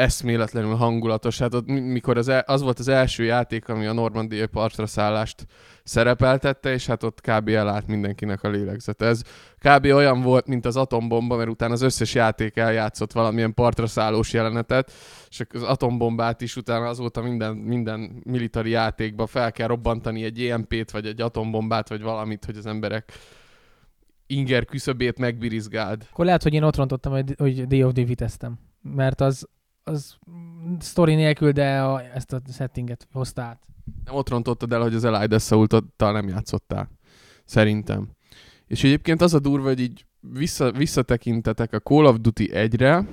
S4: eszméletlenül hangulatos. Hát ott, mikor az, el, az volt az első játék, ami a normandiai partra szállást szerepeltette, és hát ott kb. elállt mindenkinek a lélegzete. Ez kb. olyan volt, mint az atombomba, mert utána az összes játék eljátszott valamilyen partra szállós jelenetet, és az atombombát is utána azóta minden, minden militari játékba fel kell robbantani egy EMP-t, vagy egy atombombát, vagy valamit, hogy az emberek inger küszöbét megbirizgáld.
S3: Akkor lehet, hogy én ott rontottam, hogy, hogy Day of the. Mert az, az story nélkül, de a, ezt a settinget hozta át.
S4: Nem ott rontottad el, hogy az Elide Assault-tal nem játszottál. Szerintem. És egyébként az a durva, hogy így vissza, visszatekintetek a Call of Duty 1-re,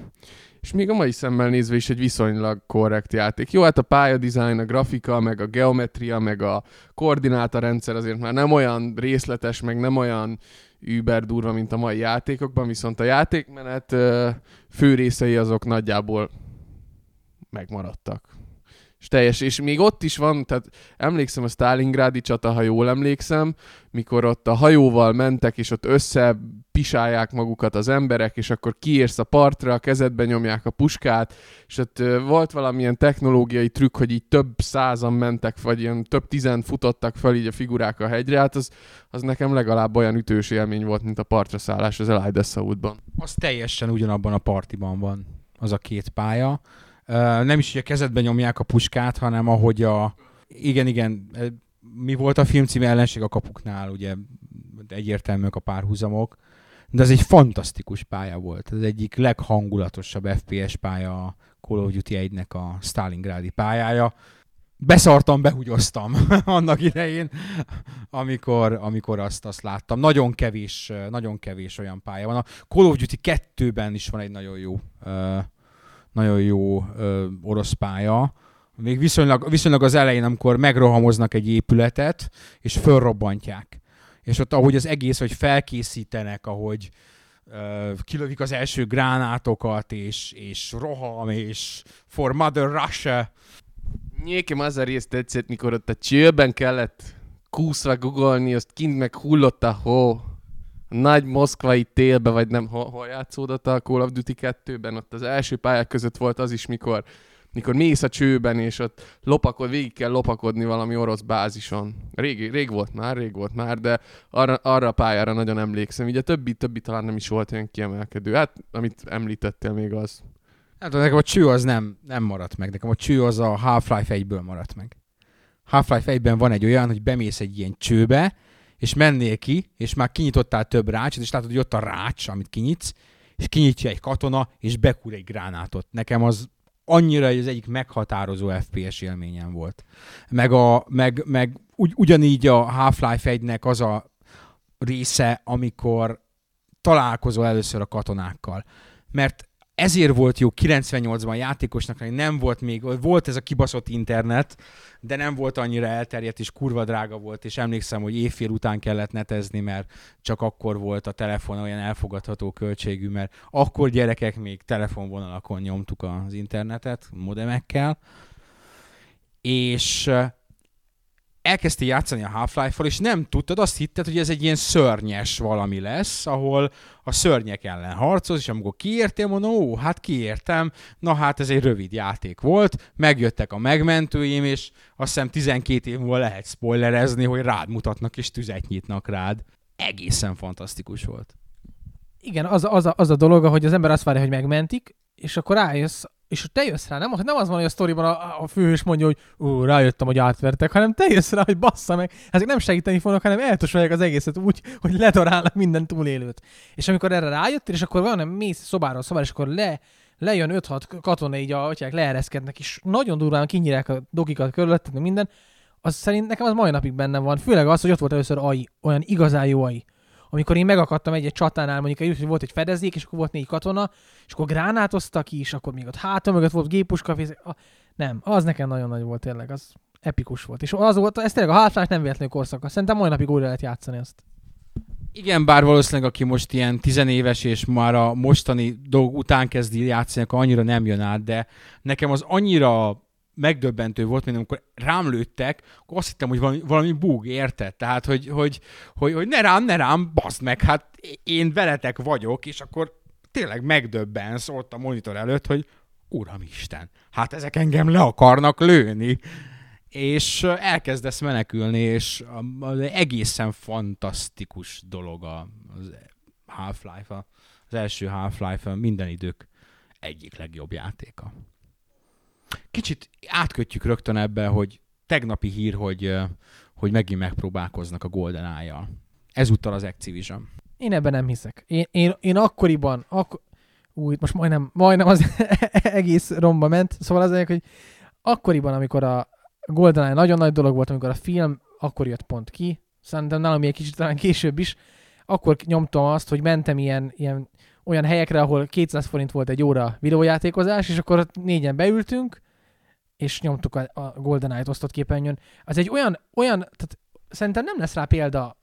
S4: és még a mai szemmel nézve is egy viszonylag korrekt játék. Jó, hát a pályadizájn, a grafika, meg a geometria, meg a koordinátorrendszer azért már nem olyan részletes, meg nem olyan über durva, mint a mai játékokban, viszont a játékmenet fő részei azok nagyjából megmaradtak. És teljes, és még ott is van, tehát emlékszem a Stalingrádi csata, ha jól emlékszem, mikor ott a hajóval mentek, és ott összepisálják magukat az emberek, és akkor kiérsz a partra, a kezedbe nyomják a puskát, és ott volt valamilyen technológiai trükk, hogy így több százan mentek, vagy ilyen több tizen futottak fel így a figurák a hegyre, hát az, az nekem legalább olyan ütős élmény volt, mint a partra szállás az Elide Assault-ban.
S2: Az teljesen ugyanabban a partiban van, az a két pálya nem is, hogy a kezedben nyomják a puskát, hanem ahogy a... Igen, igen, mi volt a filmcím ellenség a kapuknál, ugye egyértelműek a párhuzamok, de ez egy fantasztikus pálya volt. Ez egyik leghangulatosabb FPS pálya a Call of Duty 1-nek a Stalingrádi pályája. Beszartam, behugyoztam (laughs) annak idején, amikor, amikor azt, azt láttam. Nagyon kevés, nagyon kevés olyan pálya van. A Call of Duty 2-ben is van egy nagyon jó uh, nagyon jó ö, orosz pálya. Még viszonylag, viszonylag az elején, amikor megrohamoznak egy épületet, és fölrobbantják. És ott, ahogy az egész, hogy felkészítenek, ahogy ö, kilövik az első gránátokat, és, és roham, és for Mother Russia.
S4: Nekem az a rész tetszett, mikor ott a csőben kellett kúszva guggolni, azt kint meg hullott a hó nagy moszkvai télbe, vagy nem, hol, hol játszódott a Call of Duty 2-ben, ott az első pályák között volt az is, mikor, mikor mész a csőben, és ott lopakod, végig kell lopakodni valami orosz bázison. Rég, rég volt már, rég volt már, de arra, arra a pályára nagyon emlékszem. Így a többi, többi talán nem is volt olyan kiemelkedő. Hát, amit említettél még az.
S2: Hát nekem a cső az nem, nem maradt meg. Nekem a cső az a Half-Life 1-ből maradt meg. Half-Life 1-ben van egy olyan, hogy bemész egy ilyen csőbe, és mennél ki, és már kinyitottál több rácsot, és látod, hogy ott a rács, amit kinyitsz, és kinyitja egy katona, és bekúr egy gránátot. Nekem az annyira az egyik meghatározó FPS élményem volt. Meg, a, meg, meg ugy, ugyanígy a Half-Life 1-nek az a része, amikor találkozol először a katonákkal. Mert ezért volt jó 98-ban játékosnak, hogy nem volt még, volt ez a kibaszott internet, de nem volt annyira elterjedt, és kurva drága volt, és emlékszem, hogy évfél után kellett netezni, mert csak akkor volt a telefon olyan elfogadható költségű, mert akkor gyerekek még telefonvonalakon nyomtuk az internetet, modemekkel, és elkezdtél játszani a Half-Life-val, és nem tudtad, azt hitted, hogy ez egy ilyen szörnyes valami lesz, ahol a szörnyek ellen harcolsz, és amikor kiértél, mondom, ó, hát kiértem, na hát ez egy rövid játék volt, megjöttek a megmentőim, és azt hiszem 12 év múlva lehet spoilerezni, hogy rád mutatnak, és tüzet nyitnak rád. Egészen fantasztikus volt.
S3: Igen, az, az, a, az a dolog, hogy az ember azt várja, hogy megmentik, és akkor rájössz, és te jössz rá, nem, nem az van, hogy a sztoriban a, a főhős mondja, hogy ú, rájöttem, hogy átvertek, hanem te jössz rá, hogy bassza meg. Ezek nem segíteni fognak, hanem eltosolják az egészet úgy, hogy ledarálnak minden túlélőt. És amikor erre rájöttél, és akkor van, mész szobáról szobára, és akkor le, lejön 5-6 katona így, a, leereszkednek, és nagyon durván kinyírják a dogikat körülötted, minden, az szerint nekem az mai napig bennem van. Főleg az, hogy ott volt először AI, olyan igazán jó AI amikor én megakadtam egy-egy csatánál, mondjuk hogy volt egy fedezék, és akkor volt négy katona, és akkor gránátoztak is, akkor még ott hátam mögött volt gépuska, nem, az nekem nagyon nagy volt tényleg, az epikus volt. És az volt, ez tényleg a half nem véletlenül korszaka. Szerintem mai napig újra lehet játszani azt.
S2: Igen, bár valószínűleg aki most ilyen tizenéves és már a mostani dolg után kezdi játszani, akkor annyira nem jön át, de nekem az annyira megdöbbentő volt, mint amikor rám lőttek, akkor azt hittem, hogy valami, valami bug, érted? Tehát, hogy, hogy, hogy, hogy ne rám, ne rám, baszd meg, hát én veletek vagyok, és akkor tényleg megdöbbensz ott a monitor előtt, hogy Uramisten, hát ezek engem le akarnak lőni. És elkezdesz menekülni, és az egészen fantasztikus dolog az Half-Life, az első Half-Life minden idők egyik legjobb játéka. Kicsit átkötjük rögtön ebbe, hogy tegnapi hír, hogy, hogy megint megpróbálkoznak a GoldenEye-jal. Ezúttal az Activision.
S3: Én ebben nem hiszek. Én, én, én akkoriban, ak- új, most majdnem, majdnem az (laughs) egész romba ment, szóval az hogy akkoriban, amikor a GoldenEye nagyon nagy dolog volt, amikor a film akkor jött pont ki, szerintem nálam egy kicsit talán később is, akkor nyomtam azt, hogy mentem ilyen, ilyen olyan helyekre, ahol 200 forint volt egy óra videójátékozás, és akkor négyen beültünk, és nyomtuk a, a GoldenEye-t osztott képernyőn. Az egy olyan, olyan, tehát szerintem nem lesz rá példa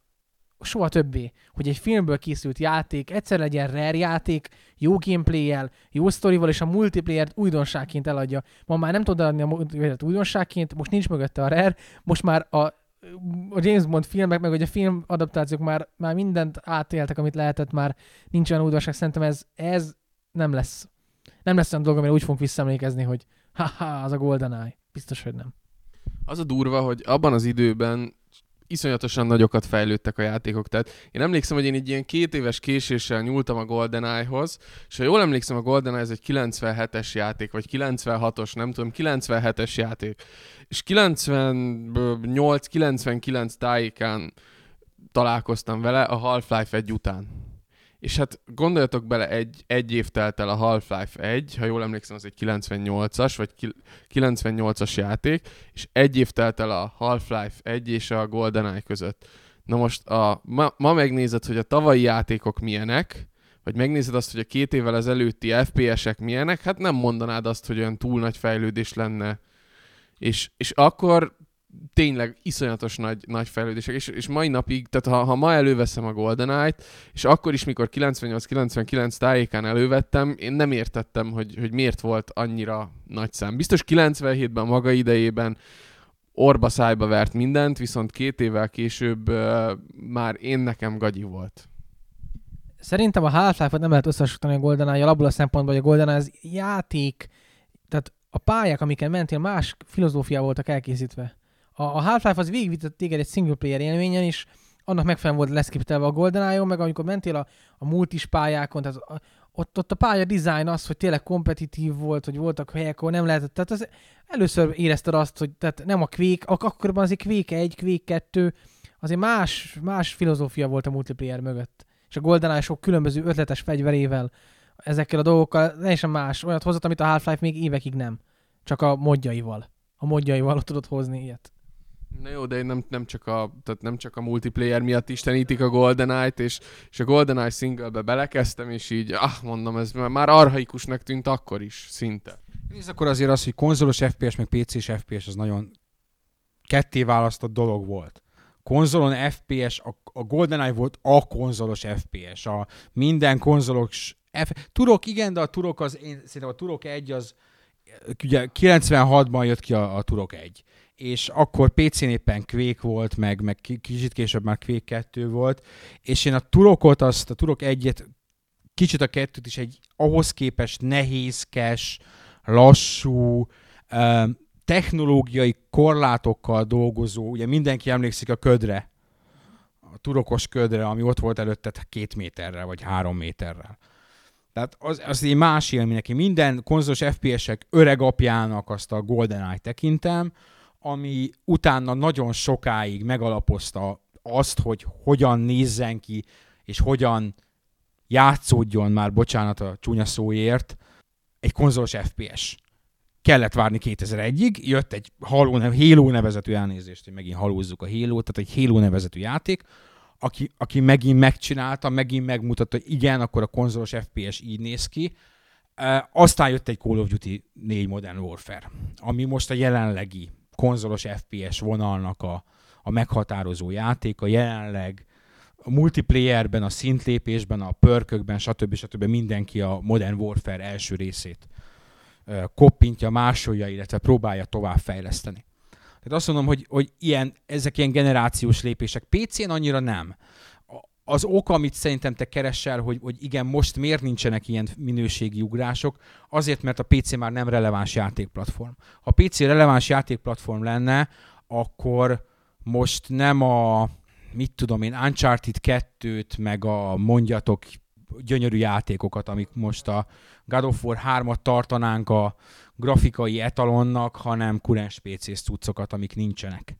S3: soha többé, hogy egy filmből készült játék egyszer legyen rare játék, jó gameplay jó sztorival, és a multiplayer újdonságként eladja. Ma már nem tudod adni a multiplayer újdonságként, most nincs mögötte a rare, most már a, a James Bond filmek, meg hogy a film adaptációk már, már mindent átéltek, amit lehetett, már nincs olyan újdonság. Szerintem ez, ez nem lesz. Nem lesz olyan dolog, amire úgy fogunk visszaemlékezni, hogy haha, az a GoldenEye. Biztos, hogy nem.
S4: Az a durva, hogy abban az időben iszonyatosan nagyokat fejlődtek a játékok. Tehát én emlékszem, hogy én egy ilyen két éves késéssel nyúltam a GoldenEye-hoz, és ha jól emlékszem, a GoldenEye ez egy 97-es játék, vagy 96-os, nem tudom, 97-es játék. És 98-99 tájékán találkoztam vele a Half-Life 1 után. És hát gondoljatok bele, egy, egy év telt el a Half-Life 1, ha jól emlékszem, az egy 98-as, vagy 98-as játék, és egy év telt el a Half-Life 1 és a GoldenEye között. Na most a, ma, ma megnézed, hogy a tavalyi játékok milyenek, vagy megnézed azt, hogy a két évvel ezelőtti FPS-ek milyenek, hát nem mondanád azt, hogy olyan túl nagy fejlődés lenne. És, és akkor tényleg iszonyatos nagy, nagy fejlődések, és, és mai napig, tehát ha, ha ma előveszem a GoldenEye-t, és akkor is, mikor 98-99 tájékán elővettem, én nem értettem, hogy, hogy miért volt annyira nagy szám. Biztos 97-ben maga idejében orba szájba vert mindent, viszont két évvel később uh, már én nekem gagyi volt.
S3: Szerintem a Half-Life-ot nem lehet összehasonlítani a GoldenEye-jal abból a szempontból, hogy a GoldenEye az játék, tehát a pályák, amiken mentél, más filozófia voltak elkészítve a, a Half-Life az végigvitt téged egy single player élményen, és annak megfelelően volt leszkriptelve a GoldenEye-on, meg amikor mentél a, a multis pályákon, tehát a, ott, ott a pálya design az, hogy tényleg kompetitív volt, hogy voltak helyek, ahol nem lehetett. Tehát az, először érezted azt, hogy tehát nem a Quake, ak- akkoriban azért Quake 1, Quake 2, azért más, más filozófia volt a multiplayer mögött. És a GoldenEye sok különböző ötletes fegyverével, ezekkel a dolgokkal teljesen más, olyat hozott, amit a Half-Life még évekig nem. Csak a modjaival. A modjaival tudott hozni ilyet.
S4: Na jó, de nem, nem, csak a, tehát nem csak a multiplayer miatt istenítik a GoldenEye-t, és, és a GoldenEye singlebe belekezdtem, és így, ah, mondom, ez már arhaikusnak tűnt akkor is, szinte.
S2: És akkor azért az, hogy konzolos FPS, meg PC-s FPS, az nagyon ketté választott dolog volt. Konzolon FPS, a, a GoldenEye volt a konzolos FPS, a minden konzolos F... Turok, igen, de a Turok az, én szerintem a Turok 1 az, ugye 96-ban jött ki a, a Turok 1 és akkor PC-n éppen Quake volt, meg, meg ki- kicsit később már Quake 2 volt, és én a Turokot, azt a Turok egyet, kicsit a kettőt is egy ahhoz képest nehézkes, lassú, technológiai korlátokkal dolgozó, ugye mindenki emlékszik a ködre, a turokos ködre, ami ott volt előtte két méterrel, vagy három méterrel. Tehát az, az egy más élmény neki. Minden konzolos FPS-ek öreg apjának azt a GoldenEye tekintem, ami utána nagyon sokáig megalapozta azt, hogy hogyan nézzen ki, és hogyan játszódjon már, bocsánat a csúnya szóért, egy konzolos FPS. Kellett várni 2001-ig, jött egy Halo, Halo nevezetű elnézést, hogy megint halózzuk a Halo, tehát egy Halo nevezetű játék, aki, aki megint megcsinálta, megint megmutatta, hogy igen, akkor a konzolos FPS így néz ki. E, aztán jött egy Call of Duty 4 Modern Warfare, ami most a jelenlegi konzolos FPS vonalnak a, a meghatározó játék, a jelenleg a multiplayerben, a szintlépésben, a pörkökben, stb. stb. mindenki a Modern Warfare első részét koppintja, másolja, illetve próbálja tovább fejleszteni. Tehát azt mondom, hogy, hogy ilyen, ezek ilyen generációs lépések. PC-n annyira nem. Az ok, amit szerintem te keresel, hogy, hogy igen, most miért nincsenek ilyen minőségi ugrások, azért, mert a PC már nem releváns játékplatform. Ha a PC releváns játékplatform lenne, akkor most nem a, mit tudom én, Uncharted 2-t, meg a mondjatok gyönyörű játékokat, amik most a God of War 3-at tartanánk a grafikai etalonnak, hanem kurens PC-s cuccokat, amik nincsenek.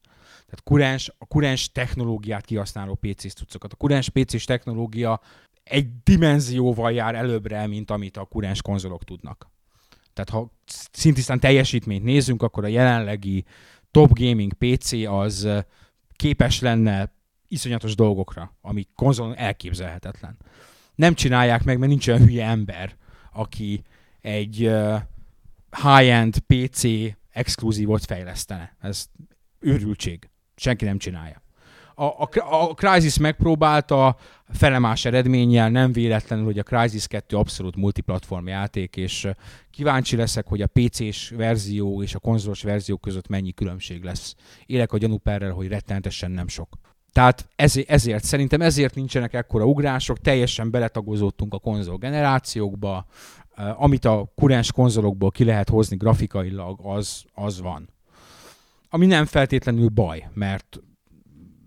S2: Tehát kurens, a kurens technológiát kihasználó PC-s cuccokat. A kurens PC-s technológia egy dimenzióval jár előbbre, mint amit a kurens konzolok tudnak. Tehát ha szintisztán teljesítményt nézzünk, akkor a jelenlegi top gaming PC az képes lenne iszonyatos dolgokra, ami konzolon elképzelhetetlen. Nem csinálják meg, mert nincs olyan hülye ember, aki egy high-end PC exkluzívot fejlesztene. Ez őrültség. Senki nem csinálja. A, a, a Crysis megpróbálta felemás eredménnyel, nem véletlenül, hogy a Crysis 2 abszolút multiplatform játék, és kíváncsi leszek, hogy a PC-s verzió és a konzolos verzió között mennyi különbség lesz. Élek a gyanúperrel, hogy rettenetesen nem sok. Tehát ezért, ezért, szerintem ezért nincsenek ekkora ugrások, teljesen beletagozódtunk a konzol generációkba, amit a kurens konzolokból ki lehet hozni grafikailag, az, az van. Ami nem feltétlenül baj, mert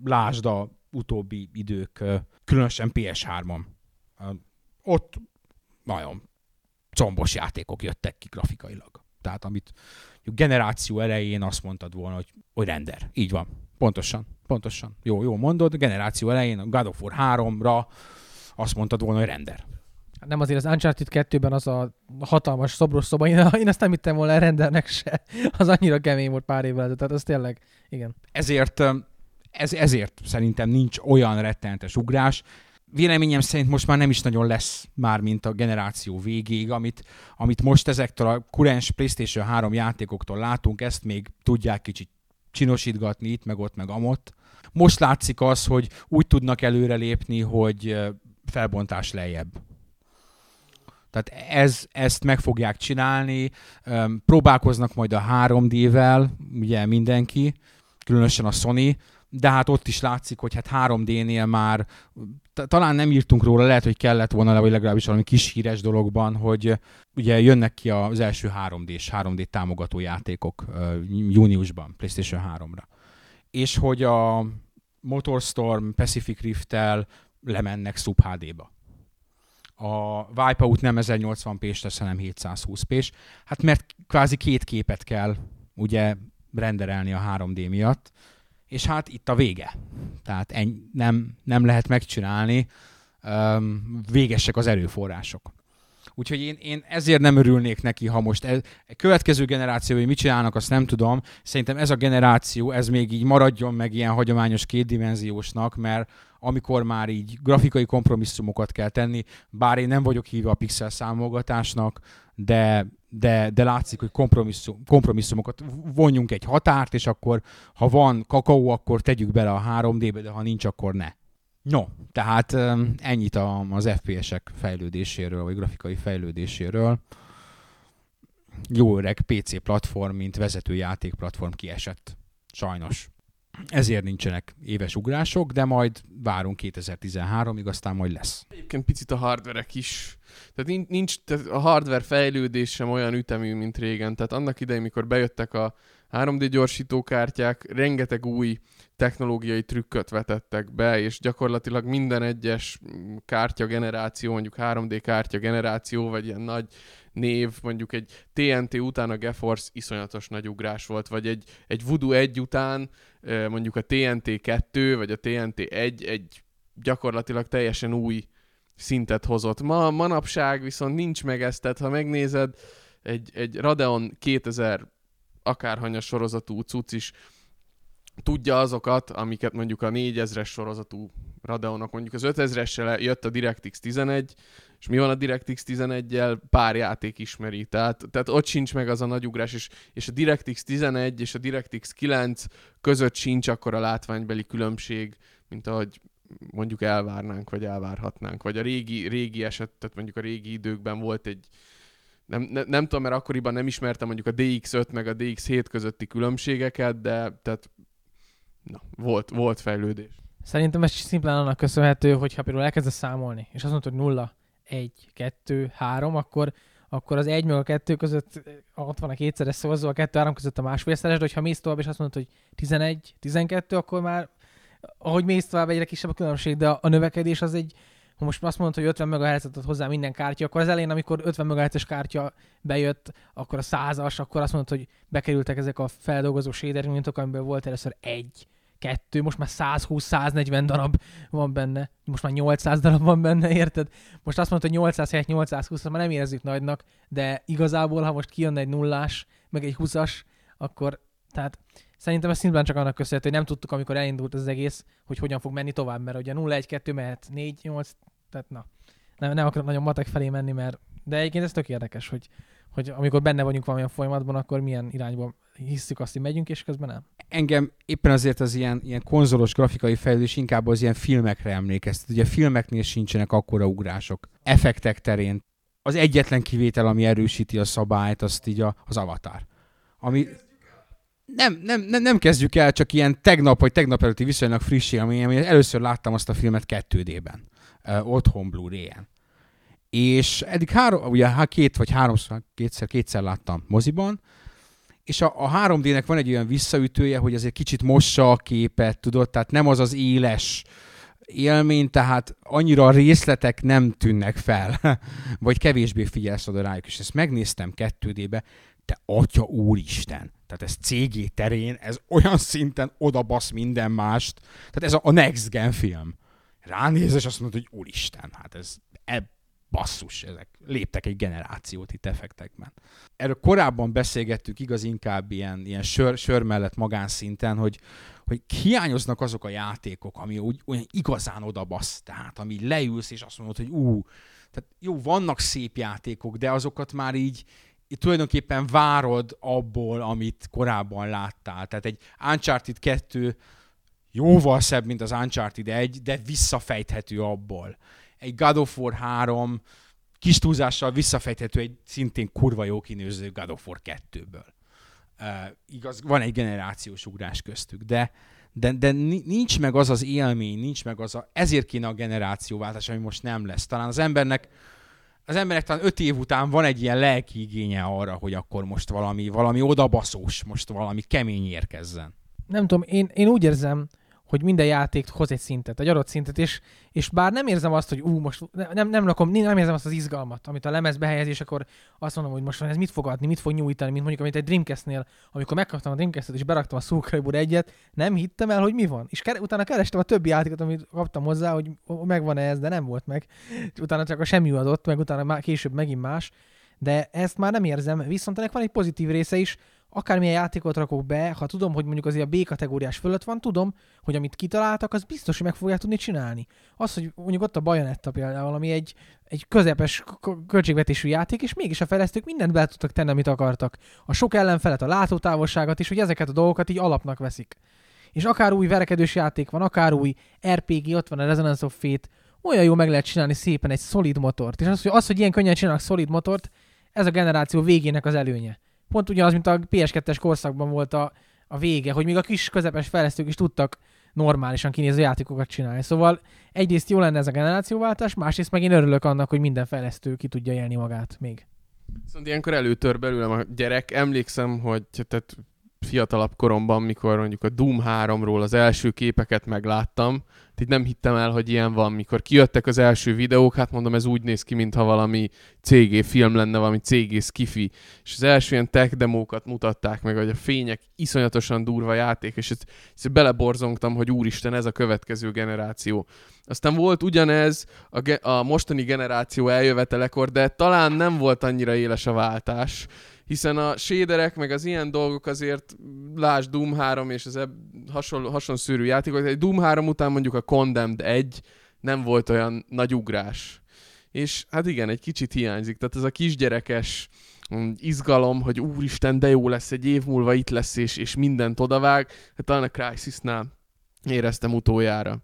S2: lásd a utóbbi idők, különösen PS3-on. Uh, ott nagyon combos játékok jöttek ki grafikailag. Tehát amit generáció elején azt mondtad volna, hogy, hogy render. Így van. Pontosan. Pontosan. Jó, jó mondod. Generáció elején a God of War 3-ra azt mondtad volna, hogy render.
S3: Nem azért az Uncharted 2-ben az a hatalmas szobros szoba, én, (laughs) én azt nem hittem volna a rendernek se. Az annyira kemény volt pár évvel ezelőtt, tehát az tényleg, igen.
S2: Ezért, ez, ezért szerintem nincs olyan rettenetes ugrás. Véleményem szerint most már nem is nagyon lesz már, mint a generáció végéig, amit, amit most ezektől a kurens PlayStation 3 játékoktól látunk, ezt még tudják kicsit csinosítgatni itt, meg ott, meg amott. Most látszik az, hogy úgy tudnak előrelépni, hogy felbontás lejjebb. Tehát ez, ezt meg fogják csinálni, próbálkoznak majd a 3D-vel, ugye mindenki, különösen a Sony, de hát ott is látszik, hogy hát 3D-nél már talán nem írtunk róla, lehet, hogy kellett volna, vagy legalábbis valami kis híres dologban, hogy ugye jönnek ki az első 3D-s, 3D támogató játékok júniusban, PlayStation 3-ra. És hogy a Motorstorm Pacific Rift-tel lemennek Sub HD-ba a Wipeout nem 1080p-s lesz, hanem 720p-s. Hát mert kvázi két képet kell ugye renderelni a 3D miatt, és hát itt a vége. Tehát en, nem, nem lehet megcsinálni, um, végesek az erőforrások. Úgyhogy én, én ezért nem örülnék neki, ha most ez, a következő generáció, hogy mit csinálnak, azt nem tudom. Szerintem ez a generáció, ez még így maradjon meg ilyen hagyományos kétdimenziósnak, mert amikor már így grafikai kompromisszumokat kell tenni, bár én nem vagyok híve a pixel számolgatásnak, de, de, de látszik, hogy kompromisszum, kompromisszumokat vonjunk egy határt, és akkor ha van kakaó, akkor tegyük bele a 3D-be, de ha nincs, akkor ne. No, tehát ennyit az FPS-ek fejlődéséről, vagy grafikai fejlődéséről. Jó öreg PC platform, mint vezető játékplatform kiesett Sajnos. Ezért nincsenek éves ugrások, de majd várunk 2013-ig, aztán majd lesz.
S4: Egyébként picit a hardverek is. Tehát nincs tehát a hardware fejlődés sem olyan ütemű, mint régen. Tehát annak idején, mikor bejöttek a 3D gyorsítókártyák, rengeteg új technológiai trükköt vetettek be, és gyakorlatilag minden egyes kártya generáció, mondjuk 3D kártya generáció, vagy ilyen nagy név, mondjuk egy TNT után a GeForce iszonyatos nagy ugrás volt, vagy egy, egy Voodoo 1 után mondjuk a TNT 2, vagy a TNT 1 egy gyakorlatilag teljesen új szintet hozott. Ma, manapság viszont nincs meg ezt, tehát ha megnézed, egy, egy Radeon 2000 akárhanyas sorozatú cucc is tudja azokat, amiket mondjuk a 4000-es sorozatú Radeonok, mondjuk az 5000-essel jött a DirectX 11, és mi van a DirectX 11-jel? Pár játék ismeri, tehát, tehát ott sincs meg az a nagy ugrás, és, és a DirectX 11 és a DirectX 9 között sincs akkor a látványbeli különbség, mint ahogy mondjuk elvárnánk, vagy elvárhatnánk. Vagy a régi, régi eset, tehát mondjuk a régi időkben volt egy, nem, ne, nem tudom, mert akkoriban nem ismertem mondjuk a DX5 meg a DX7 közötti különbségeket, de tehát na, volt, volt fejlődés.
S3: Szerintem ez szimplán annak köszönhető, hogyha például elkezdesz számolni, és azt mondod, hogy 0, 1, 2, 3, akkor, akkor az 1 meg a 2 között ott van a kétszeres szorzó, a 2 3 között a másfélszeres, de hogyha mész tovább, és azt mondod, hogy 11, 12, akkor már ahogy mész tovább, egyre kisebb a különbség, de a növekedés az egy, ha most azt mondod, hogy 50 MHz ad hozzá minden kártya, akkor az elején, amikor 50 MHz-es kártya bejött, akkor a százas, akkor azt mondod, hogy bekerültek ezek a feldolgozó shader mintok, amiből volt először egy, kettő, most már 120-140 darab van benne, most már 800 darab van benne, érted? Most azt mondod, hogy 800 helyett 820, már nem érezzük nagynak, de igazából, ha most kijön egy nullás, meg egy 20-as, akkor tehát szerintem ez szintén csak annak köszönhető, hogy nem tudtuk, amikor elindult az egész, hogy hogyan fog menni tovább, mert ugye 0-1-2 mehet 4-8, tehát na, nem, nem akarok nagyon matek felé menni, mert de egyébként ez tök érdekes, hogy, hogy amikor benne vagyunk valamilyen folyamatban, akkor milyen irányba hiszük azt, hogy megyünk, és közben nem.
S2: Engem éppen azért az ilyen, ilyen konzolos grafikai fejlődés inkább az ilyen filmekre emlékeztet. Ugye filmeknél sincsenek akkora ugrások. Effektek terén. Az egyetlen kivétel, ami erősíti a szabályt, azt így a, az avatar. Ami, nem, nem, nem, nem kezdjük el, csak ilyen tegnap vagy tegnap előtti viszonylag friss élmény, először láttam azt a filmet 2D-ben, uh, otthon Blu-ray-en. És eddig három, ugye két vagy háromszor, kétszer, kétszer láttam moziban, és a, a 3D-nek van egy olyan visszaütője, hogy azért kicsit mossa a képet, tudod, tehát nem az az éles élmény, tehát annyira a részletek nem tűnnek fel, (laughs) vagy kevésbé figyelsz oda rájuk, és ezt megnéztem 2D-be, te atya úristen, tehát ez CG terén, ez olyan szinten odabasz minden mást, tehát ez a, a Next Gen film. Ránéz, és azt mondod, hogy úristen, hát ez ebb basszus, ezek léptek egy generációt itt effektekben. Erről korábban beszélgettük igaz inkább ilyen, ilyen sör, sör mellett magánszinten, hogy, hogy hiányoznak azok a játékok, ami úgy olyan igazán odabasz, tehát ami leülsz és azt mondod, hogy ú, tehát jó, vannak szép játékok, de azokat már így, így tulajdonképpen várod abból, amit korábban láttál. Tehát egy Uncharted 2 jóval szebb, mint az Uncharted 1, de visszafejthető abból egy God of War 3 kis túlzással visszafejthető egy szintén kurva jó kinőző God of War 2-ből. Uh, igaz, van egy generációs ugrás köztük, de, de, de nincs meg az az élmény, nincs meg az a, ezért kéne a generációváltás, ami most nem lesz. Talán az embernek az emberek talán öt év után van egy ilyen lelki igénye arra, hogy akkor most valami, valami odabaszós, most valami kemény érkezzen.
S3: Nem tudom, én, én úgy érzem, hogy minden játék hoz egy szintet, egy adott szintet, és, és bár nem érzem azt, hogy ú, most nem, nem, rakom, nem érzem azt az izgalmat, amit a lemez behelyezés, akkor azt mondom, hogy most ez mit fog adni, mit fog nyújtani, mint mondjuk, amit egy Dreamcast-nél, amikor megkaptam a Dreamcast-et és beraktam a Soul Calibur egyet, nem hittem el, hogy mi van. És kere, utána kerestem a többi játékot, amit kaptam hozzá, hogy megvan-e ez, de nem volt meg. Utána csak a semmi adott, meg utána már később megint más. De ezt már nem érzem, viszont ennek van egy pozitív része is, akármilyen játékot rakok be, ha tudom, hogy mondjuk azért a B kategóriás fölött van, tudom, hogy amit kitaláltak, az biztos, hogy meg fogják tudni csinálni. Az, hogy mondjuk ott a Bayonetta például, ami egy, egy közepes költségvetésű játék, és mégis a fejlesztők mindent be tudtak tenni, amit akartak. A sok ellenfelet, a látótávolságot, és hogy ezeket a dolgokat így alapnak veszik. És akár új verekedős játék van, akár új RPG, ott van a Resonance of Fate, olyan jó meg lehet csinálni szépen egy szolid motort. És az, hogy, az, hogy ilyen könnyen csinálnak szolid motort, ez a generáció végének az előnye pont ugyanaz, mint a PS2-es korszakban volt a, a vége, hogy még a kis közepes fejlesztők is tudtak normálisan kinéző játékokat csinálni. Szóval egyrészt jó lenne ez a generációváltás, másrészt meg én örülök annak, hogy minden fejlesztő ki tudja élni magát még.
S4: Viszont ilyenkor előtör belőlem a gyerek. Emlékszem, hogy tehát fiatalabb koromban, mikor mondjuk a Doom 3-ról az első képeket megláttam, így nem hittem el, hogy ilyen van. Mikor kijöttek az első videók, hát mondom, ez úgy néz ki, mintha valami CG film lenne, valami CG skifi. És az első ilyen tech demókat mutatták meg, hogy a fények iszonyatosan durva játék, és ezt, ezt beleborzongtam, hogy úristen, ez a következő generáció. Aztán volt ugyanez a, ge- a mostani generáció eljövetelekor, de talán nem volt annyira éles a váltás hiszen a shaderek, meg az ilyen dolgok azért, lásd Doom 3 és az ebb hasonló, hasonló szűrű játékok, egy Doom 3 után mondjuk a Condemned 1 nem volt olyan nagy ugrás. És hát igen, egy kicsit hiányzik. Tehát ez a kisgyerekes mm, izgalom, hogy úristen, de jó lesz, egy év múlva itt lesz, és, és mindent odavág, hát talán a Crysis-nál éreztem utoljára.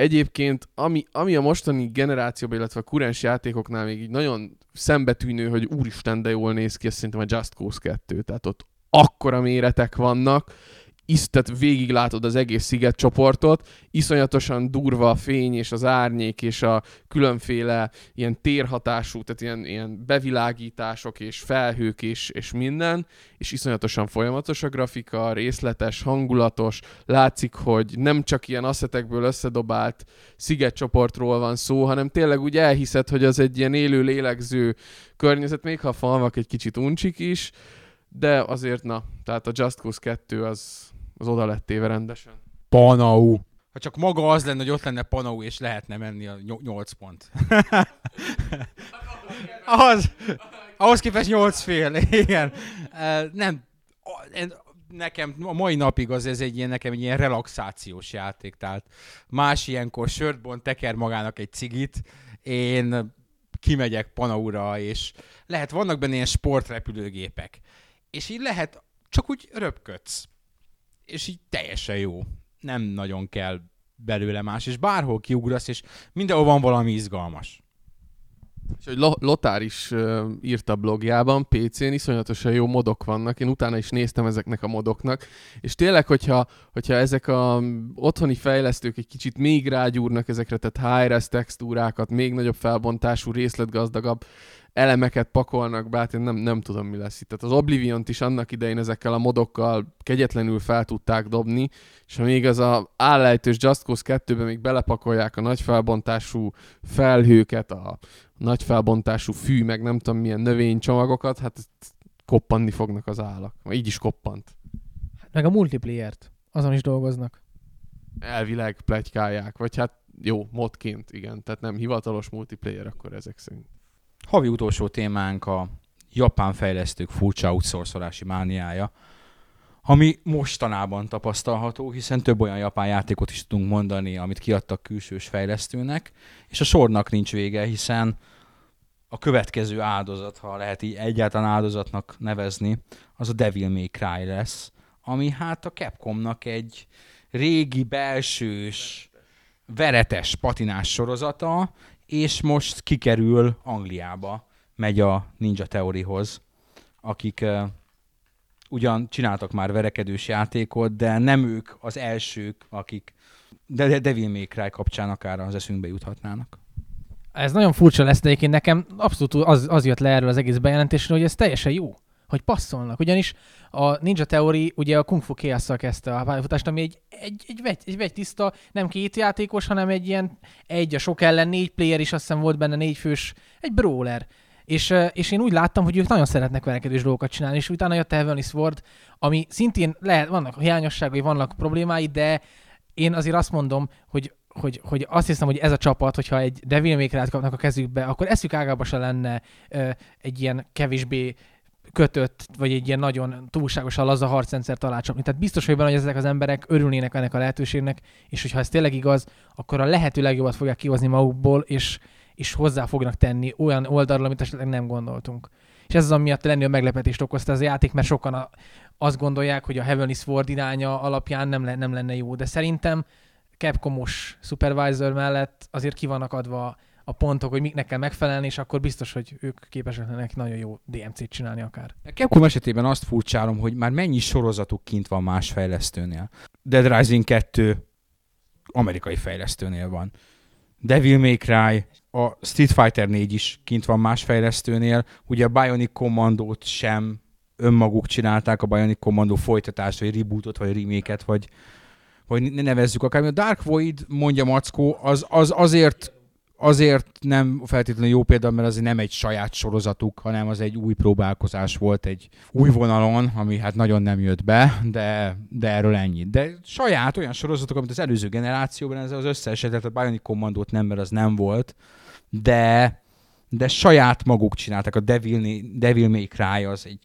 S4: Egyébként, ami, ami a mostani generációban, illetve a kurens játékoknál még így nagyon szembetűnő, hogy úristen, de jól néz ki, azt szerintem a Just Cause 2. Tehát ott akkora méretek vannak, is, tehát végig látod az egész szigetcsoportot, iszonyatosan durva a fény és az árnyék és a különféle ilyen térhatású, tehát ilyen, ilyen bevilágítások és felhők és, és minden, és iszonyatosan folyamatos a grafika, részletes, hangulatos, látszik, hogy nem csak ilyen asszetekből összedobált szigetcsoportról van szó, hanem tényleg úgy elhiszed, hogy az egy ilyen élő, lélegző környezet, még ha a falvak egy kicsit uncsik is, de azért na, tehát a Just Cause 2 az, az oda lett téve rendesen.
S2: Panau. Ha csak maga az lenne, hogy ott lenne Panau, és lehetne menni a 8 pont. (laughs) az, ahhoz képest 8 fél, igen. Nem, nekem a mai napig az ez egy ilyen, nekem egy ilyen relaxációs játék, tehát más ilyenkor sört teker magának egy cigit, én kimegyek Panaura, és lehet, vannak benne ilyen sportrepülőgépek, és így lehet, csak úgy röpködsz és így teljesen jó. Nem nagyon kell belőle más, és bárhol kiugrasz, és mindenhol van valami izgalmas.
S4: És hogy Lotár is uh, írta blogjában, PC-n iszonyatosan jó modok vannak, én utána is néztem ezeknek a modoknak, és tényleg, hogyha, hogyha ezek a otthoni fejlesztők egy kicsit még rágyúrnak ezekre, tehát HRS textúrákat, még nagyobb felbontású, részletgazdagabb elemeket pakolnak be, hát én nem, nem tudom, mi lesz itt. Tehát az Oblivion-t is annak idején ezekkel a modokkal kegyetlenül fel tudták dobni, és még az a állejtős Just Cause 2-ben még belepakolják a nagy felbontású felhőket, a nagy felbontású fű, meg nem tudom milyen növénycsomagokat, hát koppanni fognak az állak. Így is koppant.
S3: Meg a multiplayer-t. Azon is dolgoznak.
S4: Elvileg plegykálják, vagy hát jó, modként, igen. Tehát nem hivatalos multiplayer akkor ezek szerint.
S2: Havi utolsó témánk a japán fejlesztők furcsa outsourcolási mániája, ami mostanában tapasztalható, hiszen több olyan japán játékot is tudunk mondani, amit kiadtak külsős fejlesztőnek, és a sornak nincs vége, hiszen a következő áldozat, ha lehet így egyáltalán áldozatnak nevezni, az a Devil May Cry lesz, ami hát a Capcomnak egy régi, belsős, veretes, patinás sorozata, és most kikerül Angliába, megy a Ninja Theoryhoz, akik uh, ugyan csináltak már verekedős játékot, de nem ők az elsők, akik de Devil May Cry kapcsán akár az eszünkbe juthatnának.
S3: Ez nagyon furcsa lesz, de egyébként nekem abszolút az, az jött le erről az egész bejelentésről, hogy ez teljesen jó hogy passzolnak. Ugyanis a Ninja Theory ugye a Kung Fu chaos kezdte a pályafutást, ami egy, egy, egy, vegy, egy vegy tiszta, nem két játékos, hanem egy ilyen egy a sok ellen négy player is, azt hiszem volt benne négy fős, egy brawler. És, és én úgy láttam, hogy ők nagyon szeretnek verekedős dolgokat csinálni, és utána jött a Heavenly Sword, ami szintén lehet, vannak hiányosságai, vannak problémái, de én azért azt mondom, hogy hogy, hogy azt hiszem, hogy ez a csapat, hogyha egy Devil May kapnak a kezükbe, akkor eszük ágába se lenne ö, egy ilyen kevésbé kötött, vagy egy ilyen nagyon túlságosan laza harcrendszer találcsapni. Tehát biztos hogy benne, hogy ezek az emberek örülnének ennek a lehetőségnek, és hogyha ez tényleg igaz, akkor a lehető legjobbat fogják kihozni magukból, és, és hozzá fognak tenni olyan oldalról, amit esetleg nem gondoltunk. És ez az, ami miatt lenni a meglepetést okozta ez a játék, mert sokan a, azt gondolják, hogy a Heavenly Sword iránya alapján nem, le, nem lenne jó, de szerintem Capcomos supervisor mellett azért ki vannak adva a pontok, hogy miknek kell megfelelni, és akkor biztos, hogy ők képesek lennek nagyon jó DMC-t csinálni akár.
S2: A Capcom esetében azt furcsálom, hogy már mennyi sorozatuk kint van más fejlesztőnél. Dead Rising 2 amerikai fejlesztőnél van. Devil May Cry, a Street Fighter 4 is kint van más fejlesztőnél. Ugye a Bionic Commando-t sem önmaguk csinálták, a Bionic Commando folytatást, vagy rebootot, vagy remake vagy, vagy ne nevezzük akár. A Dark Void, mondja Mackó, az, az azért azért nem feltétlenül jó példa, mert azért nem egy saját sorozatuk, hanem az egy új próbálkozás volt egy új vonalon, ami hát nagyon nem jött be, de, de erről ennyi. De saját olyan sorozatok, amit az előző generációban, ez az összes, tehát a Bionic Commandót nem, mert az nem volt, de, de saját maguk csináltak. A Devil, Devil May Cry az egy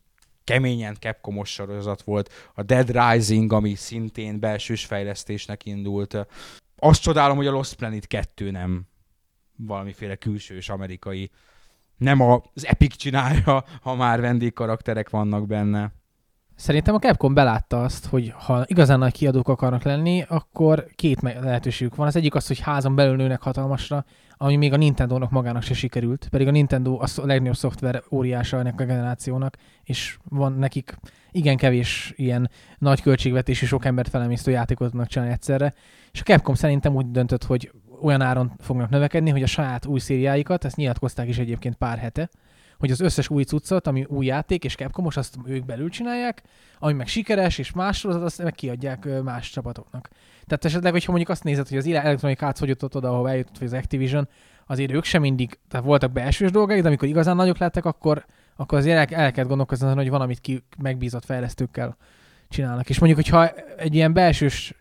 S2: keményen Capcomos sorozat volt, a Dead Rising, ami szintén belsős fejlesztésnek indult. Azt csodálom, hogy a Lost Planet 2 nem valamiféle külsős amerikai. Nem az Epic csinálja, ha már vendégkarakterek vannak benne.
S3: Szerintem a Capcom belátta azt, hogy ha igazán nagy kiadók akarnak lenni, akkor két lehetőségük van. Az egyik az, hogy házon belül nőnek hatalmasra, ami még a Nintendo-nak magának se sikerült, pedig a Nintendo a legnagyobb szoftver óriása ennek a generációnak, és van nekik igen kevés ilyen nagy költségvetési, sok embert felemésztő játékot tudnak csinálni egyszerre, és a Capcom szerintem úgy döntött, hogy olyan áron fognak növekedni, hogy a saját új szériáikat, ezt nyilatkozták is egyébként pár hete, hogy az összes új cuccot, ami új játék és Capcomos, azt ők belül csinálják, ami meg sikeres és más sorozat, azt meg kiadják más csapatoknak. Tehát esetleg, hogyha mondjuk azt nézed, hogy az Electronic Arts hogy jutott oda, ahova eljutott, vagy az Activision, azért ők sem mindig, tehát voltak belsős dolgai, de amikor igazán nagyok lettek, akkor, akkor azért el, el kell gondolkozni, hogy van, amit ki megbízott fejlesztőkkel csinálnak. És mondjuk, hogyha egy ilyen belsős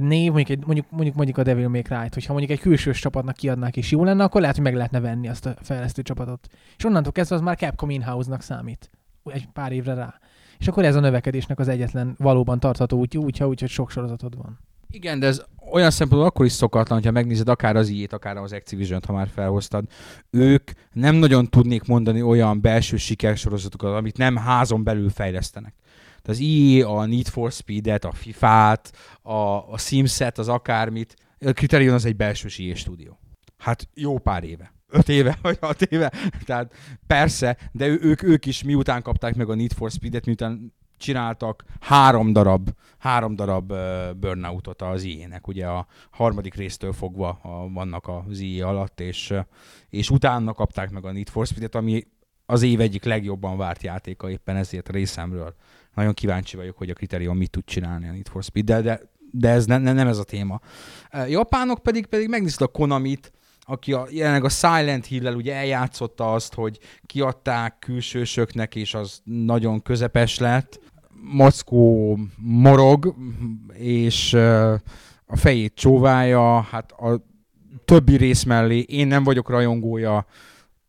S3: név, mondjuk, egy, mondjuk, mondjuk, mondjuk a Devil May Cry-t, hogyha mondjuk egy külsős csapatnak kiadnák és jó lenne, akkor lehet, hogy meg lehetne venni azt a fejlesztő csapatot. És onnantól kezdve az már Capcom in-house-nak számít. Egy pár évre rá. És akkor ez a növekedésnek az egyetlen valóban tartható útja, úgyhogy úgy, hogy sok sorozatod van.
S2: Igen, de ez olyan szempontból akkor is szokatlan, hogyha megnézed akár az ilyet, akár az activision ha már felhoztad. Ők nem nagyon tudnék mondani olyan belső sikersorozatokat, amit nem házon belül fejlesztenek az EA, a Need for Speed-et, a FIFA-t, a, a Sims-et, az akármit. A Criterion az egy belső EA stúdió. Hát jó pár éve. Öt éve, vagy hat éve. Tehát persze, de ő, ők, ők is miután kapták meg a Need for Speed-et, miután csináltak három darab, három darab burnoutot az IE-nek, ugye a harmadik résztől fogva a, vannak az IE alatt, és, és utána kapták meg a Need for Speed-et, ami az év egyik legjobban várt játéka éppen ezért részemről nagyon kíváncsi vagyok, hogy a Criterion mit tud csinálni a Need for speed de, de, de ez ne, ne, nem ez a téma. Japánok pedig, pedig megnézte a Konamit, aki a, jelenleg a Silent Hill-el ugye eljátszotta azt, hogy kiadták külsősöknek, és az nagyon közepes lett. Mackó morog, és a fejét csóválja, hát a többi rész mellé én nem vagyok rajongója,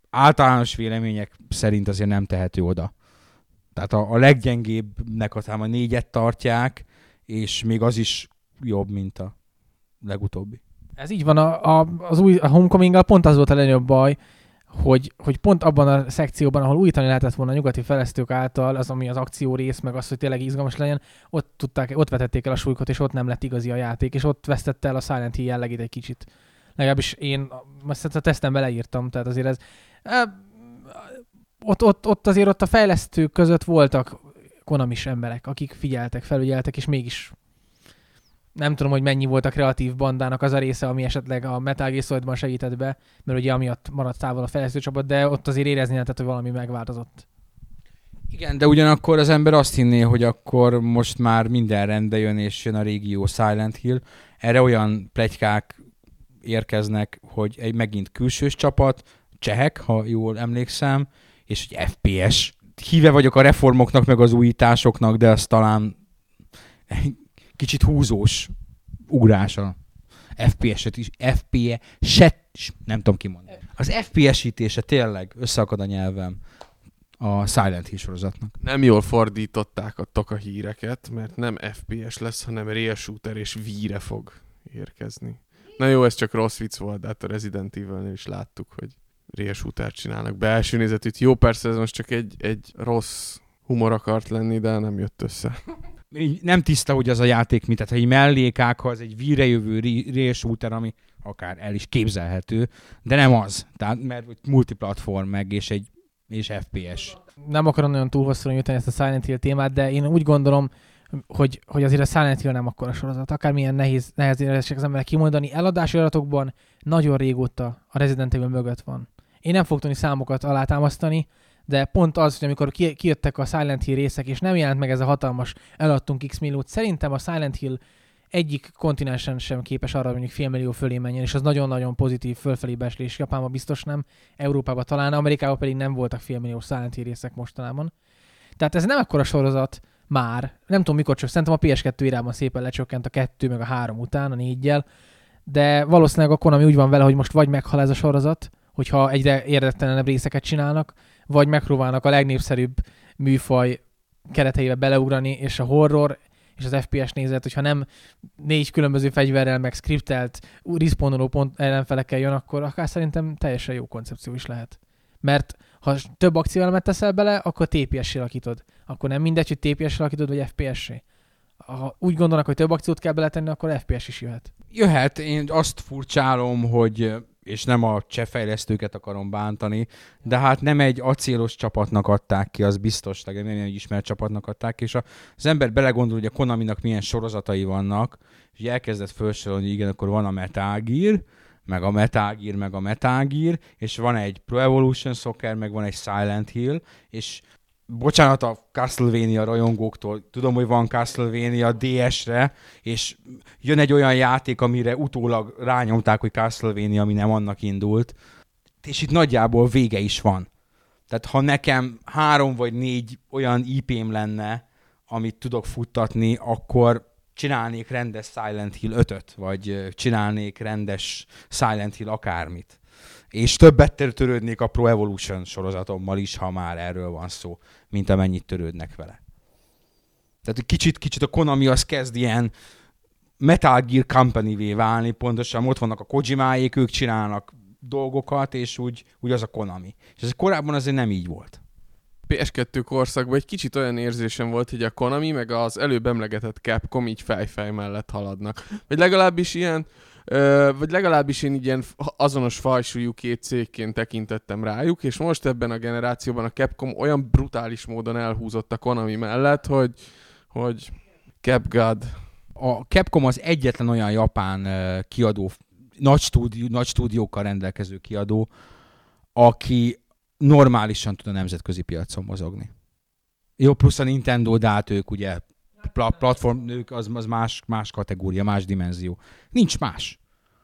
S2: általános vélemények szerint azért nem tehető oda. Tehát a, a leggyengébbnek a négyet tartják, és még az is jobb, mint a legutóbbi.
S3: Ez így van, a, a, az új a homecoming pont az volt a legnagyobb baj, hogy, hogy pont abban a szekcióban, ahol újítani lehetett volna a nyugati fejlesztők által, az, ami az akció rész, meg az, hogy tényleg izgalmas legyen, ott, tudták, ott vetették el a súlykot, és ott nem lett igazi a játék, és ott vesztette el a Silent Hill jellegét egy kicsit. Legalábbis én ezt a tesztembe leírtam, tehát azért ez ott, ott, ott azért ott a fejlesztők között voltak konamis emberek, akik figyeltek, felügyeltek, és mégis nem tudom, hogy mennyi volt a kreatív bandának az a része, ami esetleg a Metal Gear Solid-ban segített be, mert ugye amiatt maradt távol a fejlesztő csapat, de ott azért érezni lehetett, hogy valami megváltozott.
S2: Igen, de ugyanakkor az ember azt hinné, hogy akkor most már minden rendbe jön, és jön a régió Silent Hill. Erre olyan plegykák érkeznek, hogy egy megint külsős csapat, csehek, ha jól emlékszem, és egy FPS. Híve vagyok a reformoknak, meg az újításoknak, de az talán kicsit húzós ugrása. FPS-et is, FPS-et, nem tudom kimondani. Az FPS-ítése tényleg összeakad a nyelvem a Silent Hill sorozatnak.
S4: Nem jól fordították a toka híreket, mert nem FPS lesz, hanem real shooter és víre fog érkezni. Na jó, ez csak rossz vicc volt, de hát a Resident evil is láttuk, hogy real shooter csinálnak. Belső nézetűt. Jó, persze ez most csak egy, egy rossz humor akart lenni, de nem jött össze.
S2: Így nem tiszta, hogy az a játék mit, tehát egy mellékák, ha az egy víre jövő real shooter, ami akár el is képzelhető, de nem az. Tehát, mert multiplatform meg, és egy és FPS.
S3: Nem akarom nagyon túl hosszúra nyújtani ezt a Silent Hill témát, de én úgy gondolom, hogy, hogy azért a Silent Hill nem akkora sorozat. Akármilyen nehéz, nehéz érzések az emberek kimondani. Eladási adatokban nagyon régóta a Resident Evil mögött van. Én nem fogok tudni számokat alátámasztani, de pont az, hogy amikor ki- kijöttek a Silent Hill részek, és nem jelent meg ez a hatalmas eladtunk X milliót, szerintem a Silent Hill egyik kontinensen sem képes arra, hogy mondjuk félmillió fölé menjen, és az nagyon-nagyon pozitív fölfelé beslés. Japánban biztos nem, Európában talán, Amerikában pedig nem voltak félmillió Silent Hill részek mostanában. Tehát ez nem ekkora sorozat már, nem tudom mikor csak, szerintem a PS2 irában szépen lecsökkent a 2 meg a 3 után, a 4 de valószínűleg a Konami úgy van vele, hogy most vagy meghal ez a sorozat, hogyha egyre érdektelenebb részeket csinálnak, vagy megpróbálnak a legnépszerűbb műfaj kereteibe beleugrani, és a horror és az FPS nézet, hogyha nem négy különböző fegyverrel, meg skriptelt, respawnoló pont ellenfelekkel jön, akkor akár szerintem teljesen jó koncepció is lehet. Mert ha több akcióelemet teszel bele, akkor TPS-sé alakítod. Akkor nem mindegy, hogy TPS-sé alakítod, vagy FPS-sé. Ha úgy gondolnak, hogy több akciót kell beletenni, akkor FPS is jöhet.
S2: Jöhet, én azt furcsálom, hogy és nem a cseh fejlesztőket akarom bántani, de hát nem egy acélos csapatnak adták ki, az biztos, nem egy ismert csapatnak adták ki, és az ember belegondol, hogy a Konaminak milyen sorozatai vannak, és elkezdett felsorolni, hogy igen, akkor van a Metal meg a Metal meg a Metal és van egy Pro Evolution Soccer, meg van egy Silent Hill, és bocsánat a Castlevania rajongóktól, tudom, hogy van Castlevania DS-re, és jön egy olyan játék, amire utólag rányomták, hogy Castlevania, ami nem annak indult, és itt nagyjából vége is van. Tehát ha nekem három vagy négy olyan IP-m lenne, amit tudok futtatni, akkor csinálnék rendes Silent Hill 5 vagy csinálnék rendes Silent Hill akármit és többet törődnék a Pro Evolution sorozatommal is, ha már erről van szó, mint amennyit törődnek vele. Tehát kicsit, kicsit a Konami az kezd ilyen Metal Gear Company-vé válni, pontosan ott vannak a Kojimáék, ők csinálnak dolgokat, és úgy, úgy az a Konami. És ez korábban azért nem így volt.
S4: PS2 korszakban egy kicsit olyan érzésem volt, hogy a Konami meg az előbb emlegetett Capcom így fejfej mellett haladnak. Vagy legalábbis ilyen vagy legalábbis én ilyen azonos fajsúlyú két cégként tekintettem rájuk, és most ebben a generációban a Capcom olyan brutális módon elhúzott a Konami mellett, hogy, hogy CapGod.
S2: A Capcom az egyetlen olyan japán kiadó, nagy, stúdió, nagy stúdiókkal rendelkező kiadó, aki normálisan tud a nemzetközi piacon mozogni. Jó, plusz a Nintendo, de hát ők ugye platform, nők az, az más, más kategória, más dimenzió. Nincs más.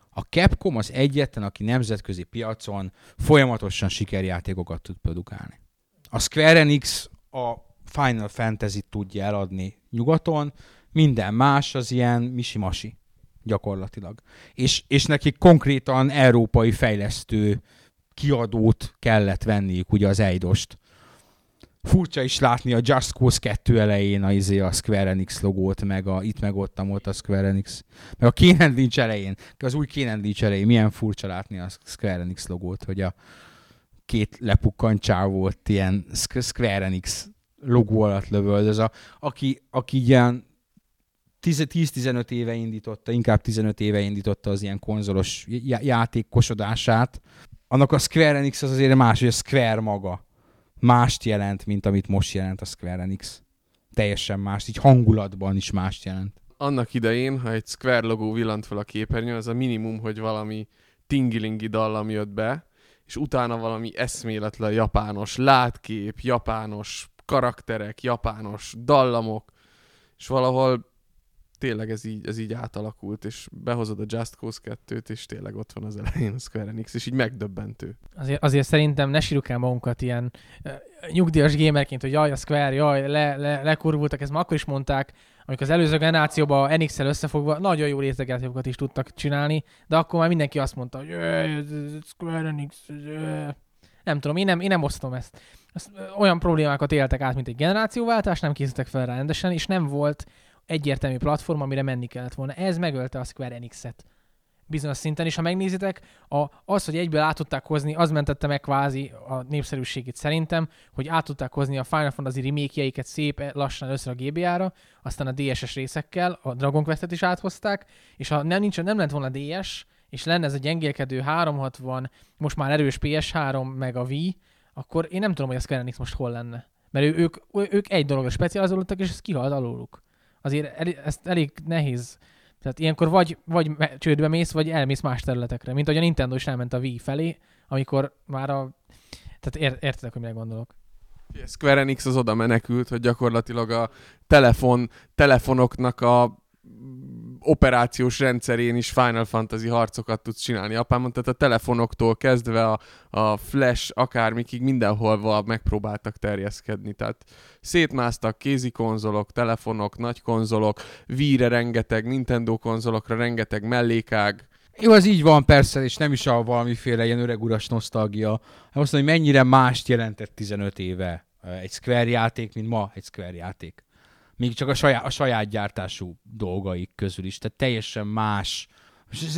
S2: A Capcom az egyetlen, aki nemzetközi piacon folyamatosan sikerjátékokat tud produkálni. A Square Enix a Final Fantasy tudja eladni nyugaton, minden más az ilyen misimasi gyakorlatilag. És, és nekik konkrétan európai fejlesztő kiadót kellett venniük, ugye az Eidost, furcsa is látni a Just Cause 2 elején a, izé, a Square Enix logót, meg a itt meg ott, ott a Square Enix, meg a Kane Lynch elején, az új Kane Lynch elején, milyen furcsa látni a Square Enix logót, hogy a két lepukkant volt ilyen Square Enix logó alatt lövöldöz, a, aki, aki ilyen 10-15 éve indította, inkább 15 éve indította az ilyen konzolos játékosodását, annak a Square Enix az azért más, hogy a Square maga mást jelent, mint amit most jelent a Square Enix. Teljesen más, így hangulatban is mást jelent.
S4: Annak idején, ha egy Square logó villant fel a képernyőn, az a minimum, hogy valami tingilingi dallam jött be, és utána valami eszméletlen japános látkép, japános karakterek, japános dallamok, és valahol tényleg ez így, ez így átalakult, és behozod a Just Cause 2-t, és tényleg ott van az elején a Square Enix, és így megdöbbentő.
S3: Azért, azért szerintem ne sírjuk el magunkat ilyen uh, nyugdíjas gamerként, hogy jaj, a Square, jaj, le, le, lekurvultak, ezt már akkor is mondták, amikor az előző generációban NX-el összefogva nagyon jó részlegjátékokat is tudtak csinálni, de akkor már mindenki azt mondta, hogy Square Enix, nem tudom, én nem, én nem osztom ezt. ezt. Olyan problémákat éltek át, mint egy generációváltás, nem készítettek fel rendesen, és nem volt egyértelmű platform, amire menni kellett volna. Ez megölte a Square Enix-et bizonyos szinten, és ha megnézitek, a, az, hogy egyből át tudták hozni, az mentette meg kvázi a népszerűségét szerintem, hogy át tudták hozni a Final Fantasy remake szép lassan össze a GBA-ra, aztán a DSS részekkel, a Dragon Quest-et is áthozták, és ha nem, nincs, nem lett volna DS, és lenne ez a gyengélkedő 360, most már erős PS3, meg a Wii, akkor én nem tudom, hogy a Square Enix most hol lenne. Mert ő, ők, ők egy dologra specializálódtak, és ez kihalt alóluk. Azért el, ezt elég nehéz. Tehát ilyenkor vagy, vagy csődbe mész, vagy elmész más területekre. Mint ahogy a Nintendo is elment a Wii felé, amikor már a... Tehát ér, értedek, hogy mire gondolok.
S4: Square Enix az oda menekült, hogy gyakorlatilag a telefon, telefonoknak a operációs rendszerén is Final Fantasy harcokat tudsz csinálni. Apám mondta, tehát a telefonoktól kezdve a, a flash akármikig mindenhol megpróbáltak terjeszkedni. Tehát szétmásztak kézi konzolok, telefonok, nagy konzolok, Wii-re rengeteg, Nintendo konzolokra rengeteg mellékág,
S2: Jó, az így van persze, és nem is a valamiféle ilyen öreg uras nosztalgia. Hát azt mondom, hogy mennyire mást jelentett 15 éve egy Square játék, mint ma egy Square játék. Még csak a saját, a saját gyártású dolgaik közül is. Tehát teljesen más.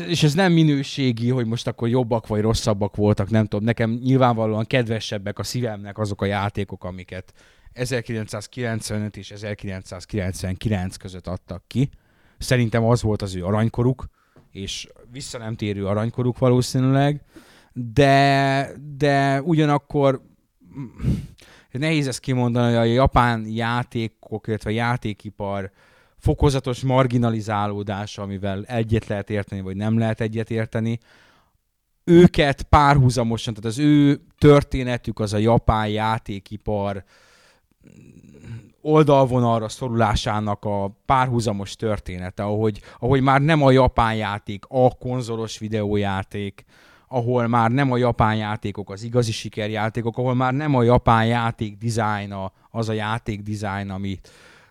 S2: És ez, nem minőségi, hogy most akkor jobbak vagy rosszabbak voltak, nem tudom. Nekem nyilvánvalóan kedvesebbek a szívemnek azok a játékok, amiket 1995 és 1999 között adtak ki. Szerintem az volt az ő aranykoruk, és vissza nem térő aranykoruk valószínűleg, de, de ugyanakkor nehéz ezt kimondani, hogy a japán játékok, illetve játékipar fokozatos marginalizálódása, amivel egyet lehet érteni, vagy nem lehet egyet érteni, őket párhuzamosan, tehát az ő történetük az a japán játékipar oldalvonalra szorulásának a párhuzamos története, ahogy, ahogy már nem a japán játék, a konzolos videójáték, ahol már nem a japán játékok az igazi sikerjátékok, ahol már nem a japán játék dizájn az a játék dizájn, amit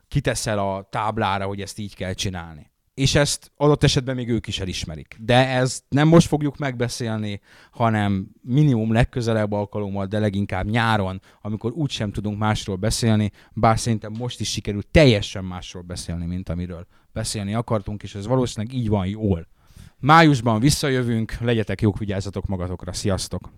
S2: kiteszel a táblára, hogy ezt így kell csinálni és ezt adott esetben még ők is elismerik. De ezt nem most fogjuk megbeszélni, hanem minimum legközelebb alkalommal, de leginkább nyáron, amikor úgysem tudunk másról beszélni, bár szerintem most is sikerült teljesen másról beszélni, mint amiről beszélni akartunk, és ez valószínűleg így van jól. Májusban visszajövünk, legyetek jók, vigyázzatok magatokra, sziasztok!